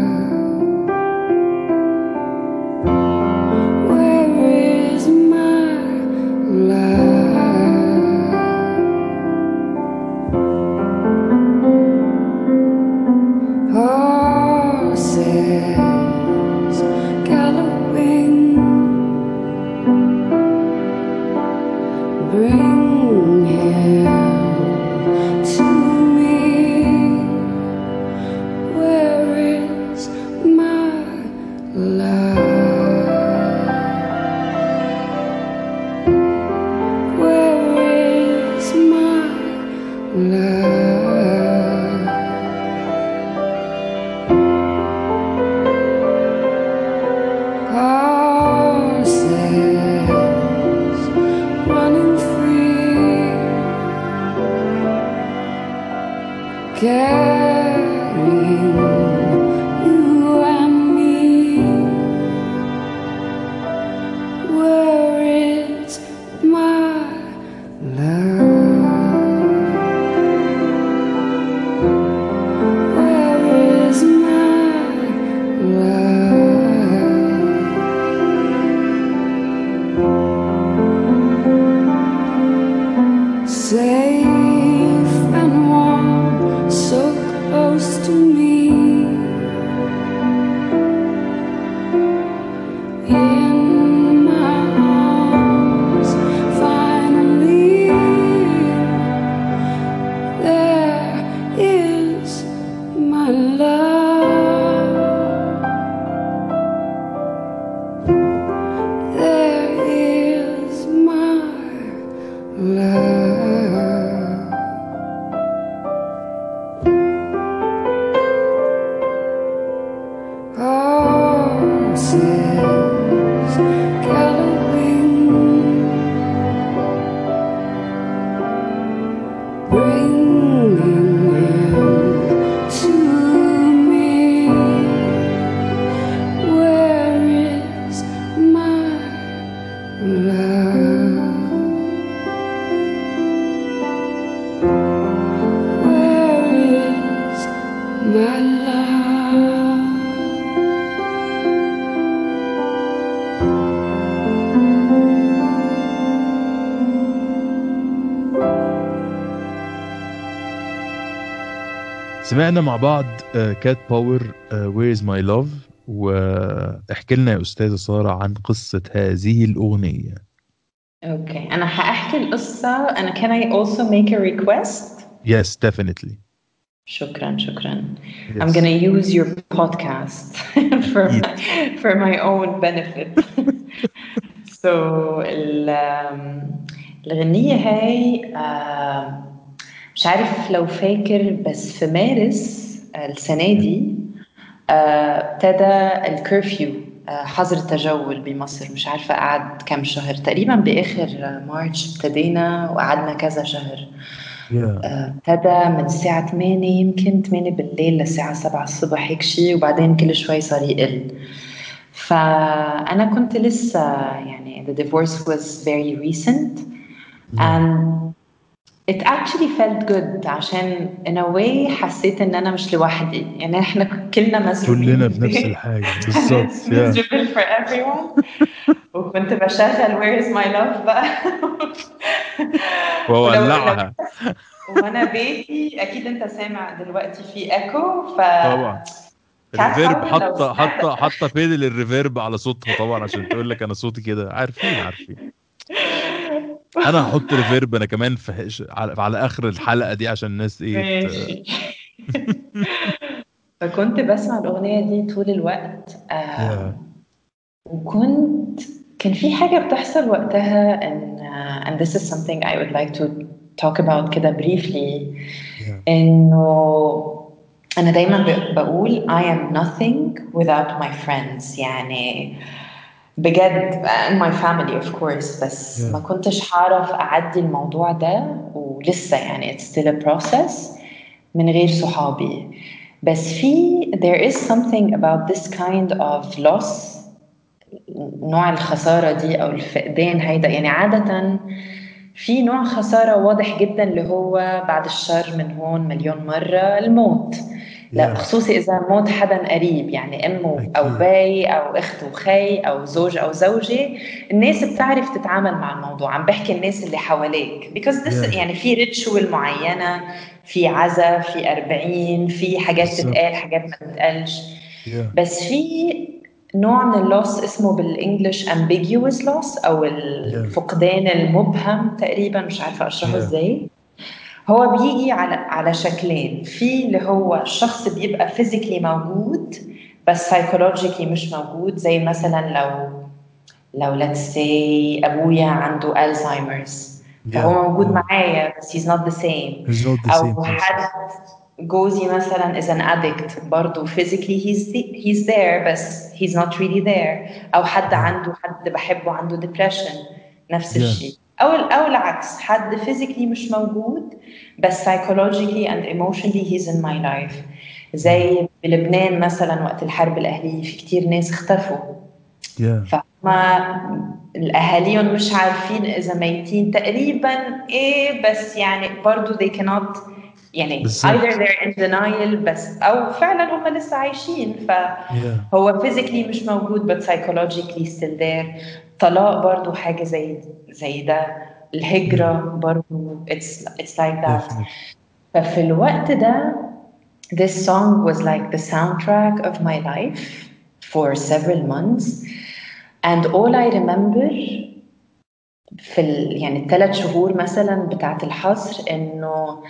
سمعنا مع بعض كات باور Where's my love واحكي لنا يا أستاذة سارة عن قصة هذه الأغنية. Okay أنا حاحكي القصة. أنا can I also make a request? Yes definitely. شكرا شكرا. Yes. I'm gonna use your podcast for for my own benefit. So ال- الغنية هاي آه، مش عارف لو فاكر بس في مارس آه، السنة دي آه، ابتدى الكرفيو آه، حظر التجول بمصر. مش عارفة قعد كم شهر. تقريبا بآخر مارتش ابتدينا وقعدنا كذا شهر. Yeah. ابتدى من الساعة 8 يمكن 8 بالليل للساعة 7 الصبح هيك شيء وبعدين كل شوي صار يقل. فأنا كنت لسه يعني the divorce was very recent. And it actually felt good. عشان in a way حسيت إن أنا مش لوحدي. يعني إحنا كلنا مسؤولين. كلنا في نفس الحاجة. بالظبط miserable for everyone. وكنت بشغل where is my love بقى. وولعها. وأنا بيتي أكيد أنت سامع دلوقتي في ايكو ف طبعا. كانت ال reverb حاطة حاطة حاطة فيدل الريفيرب على صوتها طبعا عشان تقول لك أنا صوتي كده. عارفين عارفين. أنا هحط ريفيرب أنا كمان في على, على آخر الحلقة دي عشان الناس إيه ماشي فكنت بسمع الأغنية دي طول الوقت آه. وكنت كان في حاجة بتحصل وقتها and, uh, and this is something I would like to talk about كده briefly Yeah. إنه أنا دايما بقول I am nothing without my friends يعني بجد and my family of course. بس Yeah. ما كنتش هعرف أعدي الموضوع ده ولسه يعني it's still a process من غير صحابي. بس في there is something about this kind of loss نوع الخسارة دي أو الفقدان هيدا. يعني عادة في نوع خسارة واضح جدا اللي هو بعد الشر من هون مليون مرة الموت. لا. خصوصي إذا موت حدا قريب يعني أو أكيد. باي أو أخت وخي أو زوج أو زوجة الناس بتعرف تتعامل مع الموضوع عم بحكي الناس اللي حواليك because this Yeah. يعني في ritual معينة في عزا في أربعين في حاجات. تتقال حاجات ما تتقالش. بس في نوع من ال loss اسمه بالإنجلش ambiguous loss أو الفقدان المبهم تقريبا مش عارفة أشرحه Yeah. إزاي هو بيجي على على شكلين في اللي هو الشخص بيبقى physically موجود بس سايكولوجيكلي مش موجود زي مثلا لو لو let's say أبويا عنده الزهايمرز فهو Yeah. موجود Yeah. معايا بس he's not the same He's not the أو same. حد جوزي مثلا is an addict برضه physically he's he's there بس he's not really there أو حد عنده حد بحبه عنده depression نفس Yeah. الشيء أو أو العكس حد physically مش موجود بس psychologically and emotionally he's in my life زي بلبنان مثلا وقت الحرب الأهلية في كتير ناس اختفوا Yeah. فهم الأهاليهم مش عارفين إذا ميتين تقريبا إيه بس يعني برضو they cannot يعني بالظبط. either they're in denial بس أو فعلا هم لسه عايشين Yeah. فهو physically مش موجود but psychologically still there طلاق برضو حاجة زي زي ده الهجرة برضو it's it's like that Definitely. ففي الوقت ده this song was like the soundtrack of my life for several months and all I remember في ال, يعني الثلاث شهور مثلا بتاعت الحصر إنه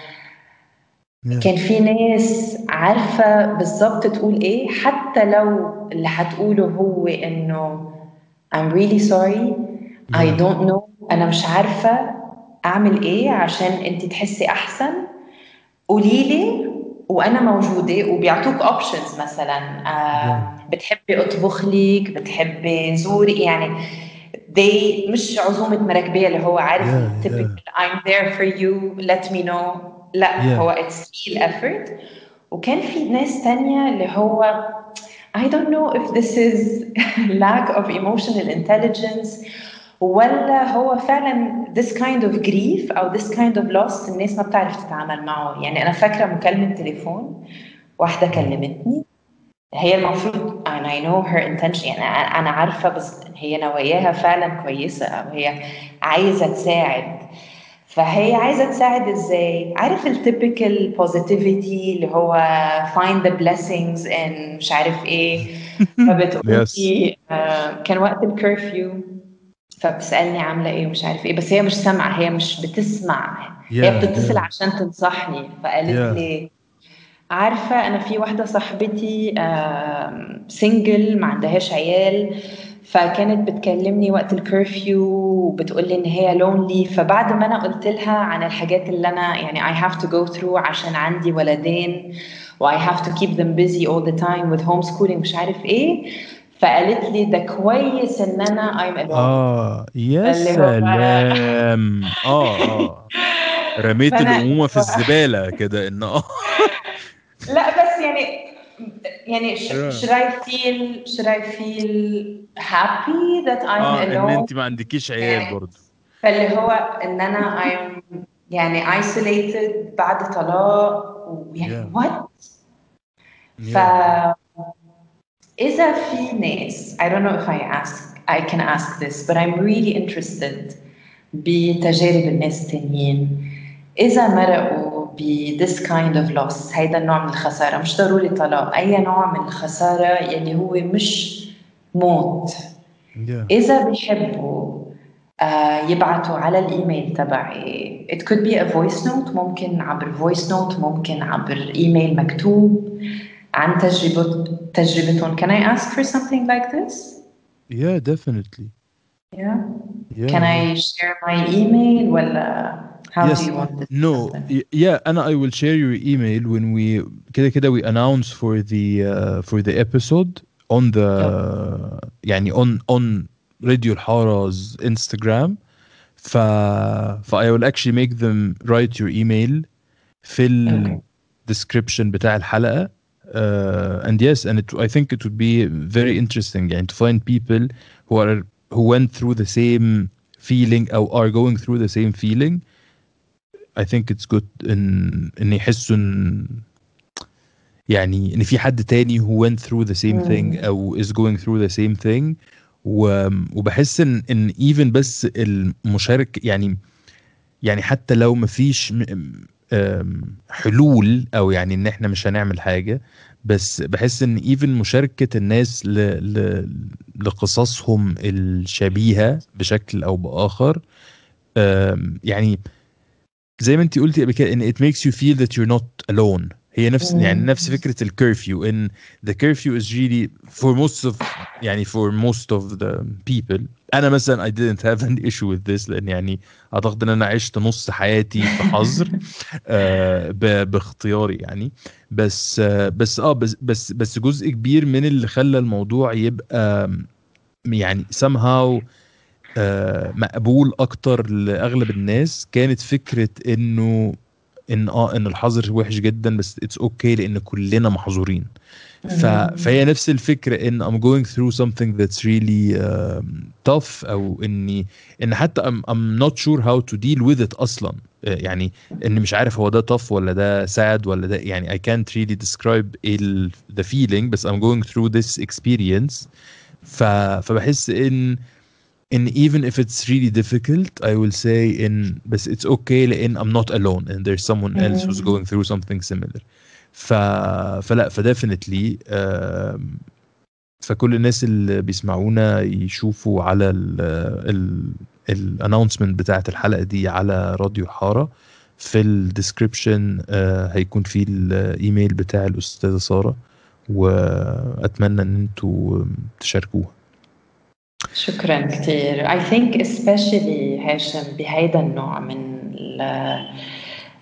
Yeah. كان في ناس عارفة بالظبط تقول إيه حتى لو اللي هتقوله هو إنه I'm really sorry. I Yeah. don't know. أنا مش عارفة أعمل إيه عشان انت تحسي أحسن. قولي لي وأنا موجودة وبيعطوك اوبشنز مثلا. آه بتحبي أطبخ لك بتحبي زوري يعني they مش عزومة مراكبية اللي هو عارف Yeah, typical I'm there for you let me know. لا Yeah. هو it's real effort. وكان في ناس تانية اللي هو I don't know if this is lack of emotional intelligence ولا هو فعلا this kind of grief أو this kind of loss الناس ما بتعرف تتعامل معه. يعني أنا فاكرة مكالمة تليفون واحدة كلمتني. هي المفروض and I know her intention يعني أنا- أنا عارفة بس هي نواياها فعلا كويسة أو هي عايزة تساعد. فهي عايزة تساعد إزاي عارف ال typical positivity اللي هو find the blessings in مش عارف إيه فبتقول Yes. لي آه، كان وقت ال curfew فبتسألني عاملة إيه ومش عارف إيه بس هي مش سامعة هي مش بتسمع هي Yeah, بتتصل yeah. عشان تنصحني فقالت Yeah. لي عارفة أنا في واحدة صاحبتي single ما عندهاش عيال فكانت بتكلمني وقت ال curfew وبتقول لي إن هي lonely فبعد ما أنا قلت لها عن الحاجات اللي أنا يعني I have to go through عشان عندي ولدين و I have to keep them busy all the time with homeschooling مش عارف إيه. فقالت لي ده كويس إن أنا I'm alone آه يا سلام. آه آه. رميت الأمومة في الزبالة كده إن آه. لا بس يعني يعني Yeah. should I feel should I feel happy that I'm آه ان alone انت ما عندكيش عيال برضه فاللي هو ان أنا I'm يعني isolated بعد طلاق ويعني Yeah. what ف إذا في ناس I don't know if I ask I can ask this but I'm really interested بتجارب الناس التانيين إذا مرقوا ب this kind of loss. هيدا النوع من الخسارة. مش ضروري طلاق. أي نوع من الخسارة يلي هو مش موت. Yeah. إذا بيحبوا آه يبعتوا على الإيميل تبعي. It could be a voice note. ممكن عبر voice note ممكن عبر إيميل مكتوب. عن تجربة تجربتهم. Can I ask for something like this? yeah definitely. Yeah. yeah. Can I share my email ولا how Yes. do you want this? No, to happen? y- yeah, and I will share your email when we كده كده we announce for the uh, for the episode on the يعني on on Radio الحارة Instagram ف ف I will actually make them write your email في ال Okay. description بتاع الحلقة uh, and yes and it, I think it would be very interesting يعني to find people who are who went through the same feeling or are going through the same feeling I think it's good ان إن يحسوا ان يعني إن في حد تاني who went through the same thing أو is going through the same thing. و, وبحس ان إن even بس المشارك يعني يعني حتى لو مفيش حلول أو يعني إن إحنا مش هنعمل حاجة بس بحس إن even مشاركة الناس ل, ل, لقصصهم الشبيهة بشكل أو بآخر يعني زي ما انت قلتي قبل كده إن it makes you feel that you're not alone. هي نفس يعني. نفس فكرة الكيرفيو إن the curfew is really for most of يعني for most of the people. أنا مثلا I didn't have an issue with this لأن يعني أعتقد إن أنا عشت نص حياتي في حظر آه، باختياري يعني. بس آه، بس آه بس بس بس جزء كبير من اللي خلى الموضوع يبقى يعني somehow مقبول أكتر لأغلب الناس. كانت فكرة إنه إن آه إن الحظر وحش جدا بس it's okay okay لأن كلنا محظورين. ف... فهي نفس الفكرة إن I'm going through something that's really um, tough أو إني إن حتى I'm, I'm not sure how to deal with it أصلا. آه، يعني اني مش عارف هو ده tough ولا ده sad ولا ده يعني I can't really describe ال, the feeling بس I'm going through this experience. ف... فبحس إن ان even if it's really difficult I will say in بس it's okay لأن I'm not alone and there's someone else who's مم. going through something similar. ف فلا ف definitely فكل الناس اللي بيسمعونا يشوفوا على ال ال ال announcement بتاعت الحلقة دي على راديو الحاره في ال description هيكون في الايميل بتاع الأستاذة سارة وأتمنى إن أنتوا تشاركوها. شكرا كثير I think especially هاشم بهيدا النوع من ال-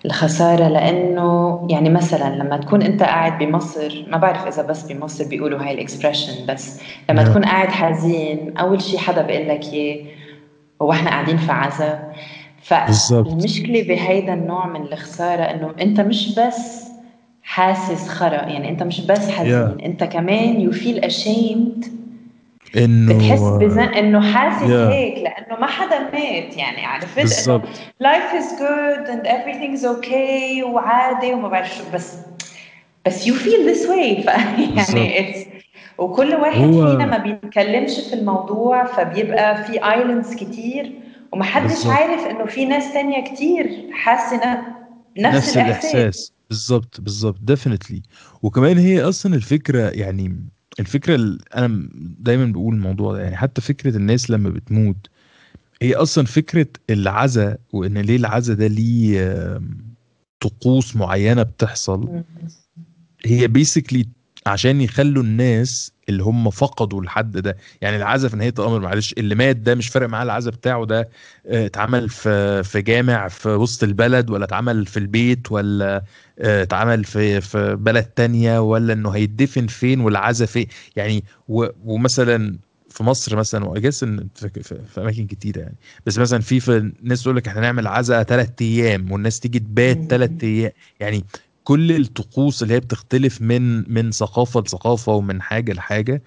الخسارة لأنه يعني مثلا لما تكون أنت قاعد بمصر ما بعرف إذا بس بمصر بيقولوا هاي الإكسبريشن بس لما نعم. تكون قاعد حزين أول شيء حدا بيقول لك إياه هو إحنا قاعدين في عزا. فالمشكلة بهيدا النوع من الخسارة إنه أنت مش بس حاسس خرا يعني أنت مش بس حزين أنت كمان you feel ashamed إنه بتحس بزن إنه حاسس Yeah. هيك لأنه ما حدا مات يعني عرفت إنه بالضبط life is good and everything's okay وعادي وما بعرف شو بس بس you feel this way ف بالضبط. يعني it's وكل واحد هو- فينا ما بيتكلمش في الموضوع فبيبقى في islands كتير ومحدش بالضبط. عارف إنه في ناس تانية كتير حاسة نفس, نفس الإحساس بالظبط بالظبط definitely وكمان هي أصلا الفكرة يعني الفكرة اللي أنا دايما بقول الموضوع ده يعني حتى فكرة الناس لما بتموت هي أصلا فكرة العزا وإن ليه العزا ده ليه طقوس معينة بتحصل هي بيسكلي عشان يخلوا الناس اللي هم فقدوا الحد ده. يعني العزا في نهاية الأمر معلش اللي مات ده مش فارق معاه العزا بتاعه ده آه، اتعمل في في جامع في وسط البلد ولا اتعمل في البيت ولا آه، اتعمل في في بلد تانية ولا إنه هيدفن فين والعزا فين يعني ومثلا في مصر مثلا إن في, في, أماكن كتيرة يعني. بس مثلا في في ناس تقول لك إحنا نعمل عزا ثلاث أيام والناس تيجي تبات. ثلاث أيام. يعني كل الطقوس اللي هي بتختلف من من ثقافة لثقافة ومن حاجة لحاجة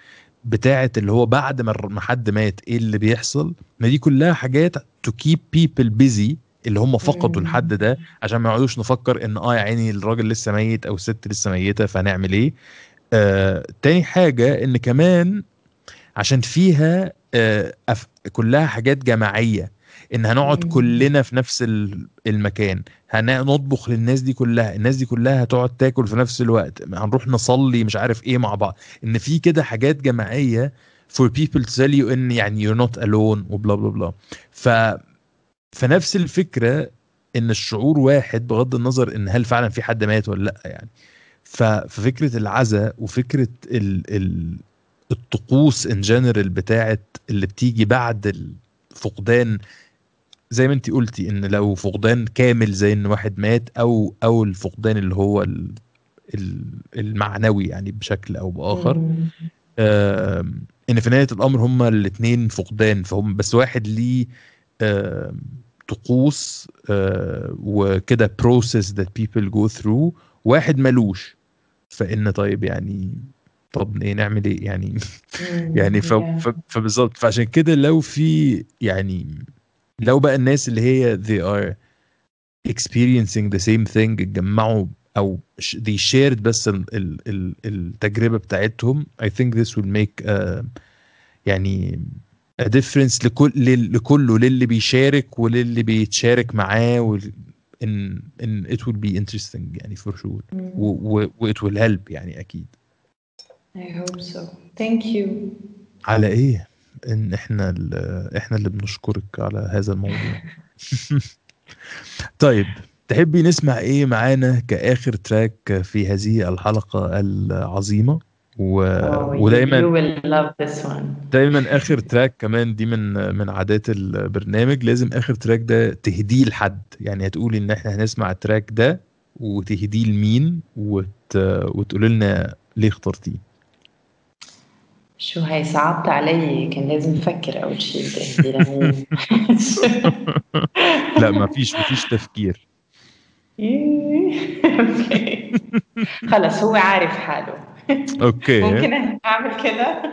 بتاعه اللي هو بعد ما حد مات إيه اللي بيحصل ما دي كلها حاجات to keep people busy اللي هم فقدوا. الحد ده عشان ما يقعدوش نفكر إن آه يا عيني الراجل لسه ميت أو الست لسه ميتة فهنعمل إيه آه تاني حاجة إن كمان عشان فيها آه. كلها حاجات جماعية إن هنقعد. كلنا في نفس ال- المكان. هنطبخ للناس دي كلها. الناس دي كلها هتقعد تاكل في نفس الوقت. هنروح نصلي مش عارف إيه مع بعض. إن في كده حاجات جماعية for people to tell you إن يعني you're not alone وبلا بلا بلا ف فنفس الفكرة إن الشعور واحد بغض النظر إن هل فعلا في حد مات ولا لأ يعني. ففكره العزاء وفكرة ال ال الطقوس ان جنرال بتاعت اللي بتيجي بعد الفقدان زي ما انت قلتي إن لو فقدان كامل زي إن واحد مات أو أو الفقدان اللي هو ال ال المعنوي يعني بشكل أو بآخر. آم، إن في نهاية الأمر هما الاثنين فقدان فهم بس واحد ليه آم، طقوس آه، وكده process that people go through واحد ملوش فإن طيب يعني طب إيه نعمل إيه يعني. يعني. فبالظبط فعشان كده لو في يعني لو بقى الناس اللي هي they are experiencing the same thing اتجمعوا أو they shared بس ال... ال... ال... التجربة بتاعتهم I think this will make uh, يعني a difference لكل. لكله للي بيشارك وللي بيتشارك معاه وال... in... in it will be interesting يعني for sure. و... و it will help يعني أكيد I hope so. Thank you. على إيه إن إحنا ال- إحنا اللي بنشكرك على هذا الموضوع. طيب تحبي نسمع إيه معانا كآخر track في هذه الحلقة العظيمة؟ و... Oh, you, ودايما you will love this one. دايما آخر track كمان دي من من عادات البرنامج. لازم آخر track ده تهديه لحد. يعني هتقولي إن إحنا هنسمع ال track ده وتهديه لمين وت... وتقولي لنا ليه اخترتيه. شو هاي صعبت علي؟ كان لازم أفكر أول شيء بدي اهدي لمين؟ لا ما فيش ما فيش تفكير. Okay. خلص هو عارف حاله. Okay. ممكن أعمل كده.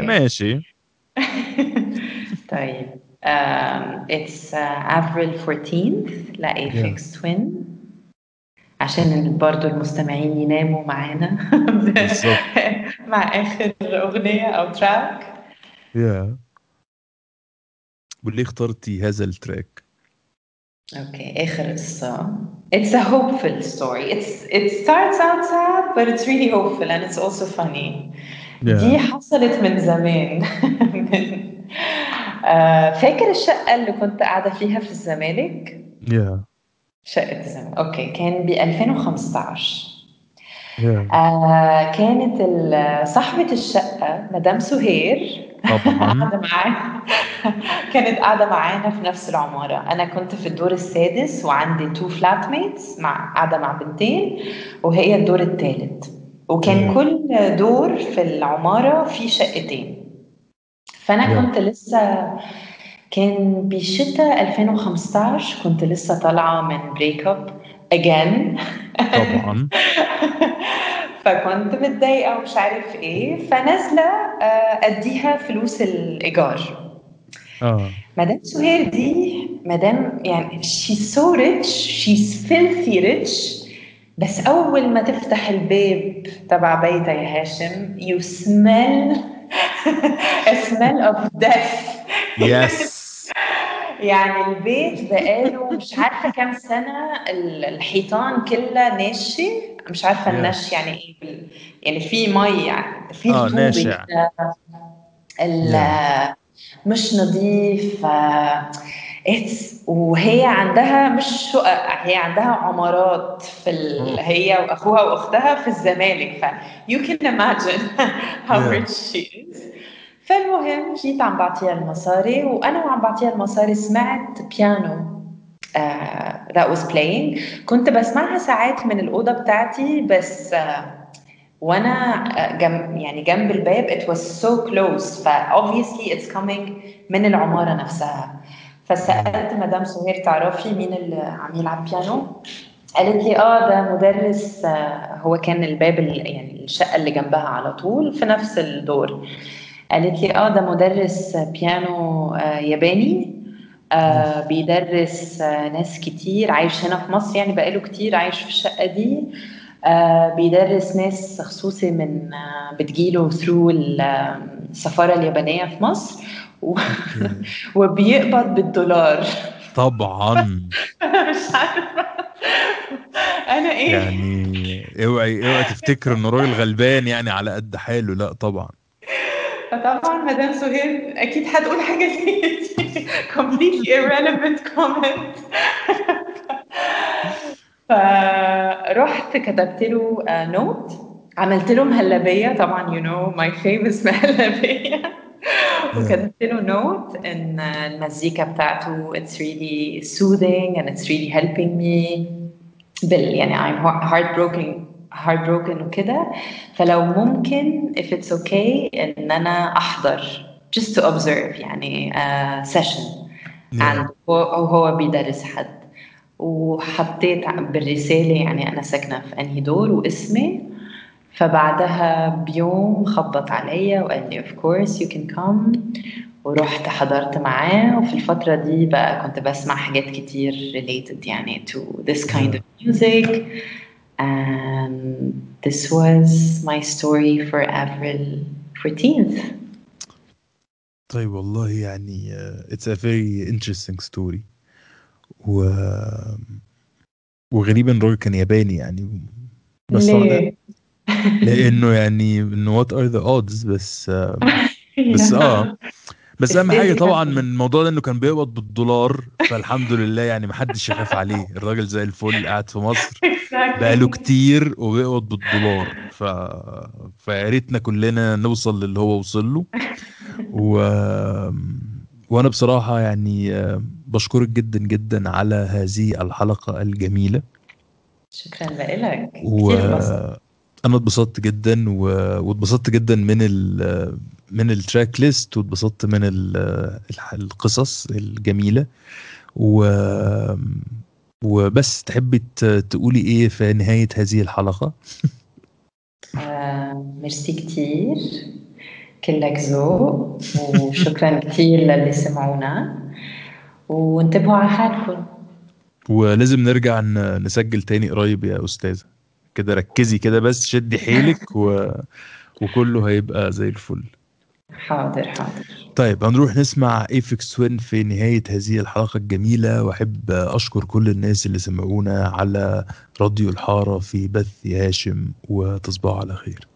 ماشي. طيب um, it's uh, April 14th ل Aphex Twin عشان برضو المستمعين يناموا معانا. مع آخر أغنية أو track yeah وليه اخترتي هذا ال track؟ okay آخر قصة It's a hopeful story. It's it starts out sad but it's really hopeful and it's also funny. دي حصلت من زمان آه، فاكر الشقة اللي كنت قاعدة فيها في الزمالك؟ yeah شقة الزمالك okay كان ب 2015 yeah آه كانت صاحبة الشقة مدام سهير. قاعدة معانا. كانت قاعدة معانا في نفس العمارة. أنا كنت في الدور السادس وعندي two flatmates مع قاعدة مع بنتين وهي الدور الثالث وكان مم. كل دور في العمارة فيه شقتين. فأنا Yeah. كنت لسه كان بشتاء 2015 كنت لسه طالعة من breakup again. طبعا. فكنت متضايقة ومش عارف إيه. فنازلة آه، أديها فلوس الإيجار. آه. مدام سهير دي مدام يعني she's so rich she's filthy rich. بس أول ما تفتح الباب تبع بيتها يا هاشم you smell a smell of death. يس يعني البيت بقاله مش عارفة كام ال- الحيطان كلها ناشي مش Yeah. النش يعني إيه يعني في مي يعني في آه، رطوبة ناشع. مش نظيف آه، it's وهي عندها مش شقق هي عندها عمارات في ال... أوه. هي وأخوها وأختها في الزمالك ف you can imagine how Yeah. rich she is فالمهم جيت عم بعطيها المصاري وأنا وعم بعطيها المصاري سمعت بيانو uh, that was playing. كنت بسمعها ساعات من الأوضة بتاعتي بس uh, وأنا uh, جنب يعني جنب الباب it was so close. ف obviously it's coming من العمارة نفسها. فسألت مدام سهير تعرفي مين اللي عم يلعب بيانو قالت لي آه ده مدرس آه، هو كان الباب ال- يعني الشقة اللي جنبها على طول في نفس الدور. قالت لي آه ده مدرس بيانو آه، ياباني. آه بيدرس آه ناس كتير عايش هنا في مصر يعني بقاله كتير عايش في الشقة دي. آه بيدرس ناس خصوصي من آه بتجيله ثرو السفارة اليابانية في مصر. و... وبيقبض بالدولار. طبعا. مش عارفة. أنا إيه؟ يعني اوعي اوعي تفتكر انه راجل غلبان يعني على قد حاله. لا طبعا. فطبعا مدام سهير أكيد هتقول حاجة زي completely irrelevant comment. فرحت كتبت له note عملت له مهلبيه طبعا you know my famous مهلبيه وكتبت له note إن المزيكا بتاعته it's really soothing and it's really helping me. بال يعني I'm heartbroken heartbroken وكده فلو ممكن if it's okay إن أنا أحضر just to observe يعني uh, session. And هو أو هو بيدرس حد. وحطيت بالرسالة يعني أنا ساكنة في أنهي دور واسمي. فبعدها بيوم خبط عليا وقال لي of course you can come. ورحت حضرت معاه. وفي الفترة دي بقى كنت بسمع حاجات كتير related يعني to this kind of music. and this was my story for April 14th طيب والله يعني uh, it's a very interesting story و وغريبا الراجل كان ياباني يعني بس ليه؟ لانه يعني انه what are the odds بس uh, بس اه بس أهم حاجة طبعا من الموضوع ده إنه كان بيقبض بالدولار فالحمد لله يعني ما حدش يخاف عليه. الراجل زي الفل قاعد في مصر بقاله كتير وبيقبض بالدولار. ف... فيا ريتنا كلنا نوصل للي هو وصل له. و... وأنا بصراحة يعني بشكرك جدا جدا على هذه الحلقة الجميلة. شكرا لك. و كثير انبسطت. أنا اتبسطت جدا و... واتبسطت جدا من ال... من التراك ليست واتبسطت من القصص الجميلة. و وبس تحبي تقولي إيه في نهاية هذه الحلقة؟ آه، ميرسي كتير. كلك ذوق وشكرا كتير للي سمعونا. وانتبهوا على حالكم. ولازم نرجع نسجل تاني قريب يا أستاذة. كده ركزي كده بس شدي حيلك و... وكله هيبقى زي الفل. حاضر حاضر. طيب هنروح نسمع Aphex Twin في نهاية هذه الحلقة الجميلة. وأحب أشكر كل الناس اللي سمعونا على راديو الحارة في بث هاشم وتصبحوا على خير.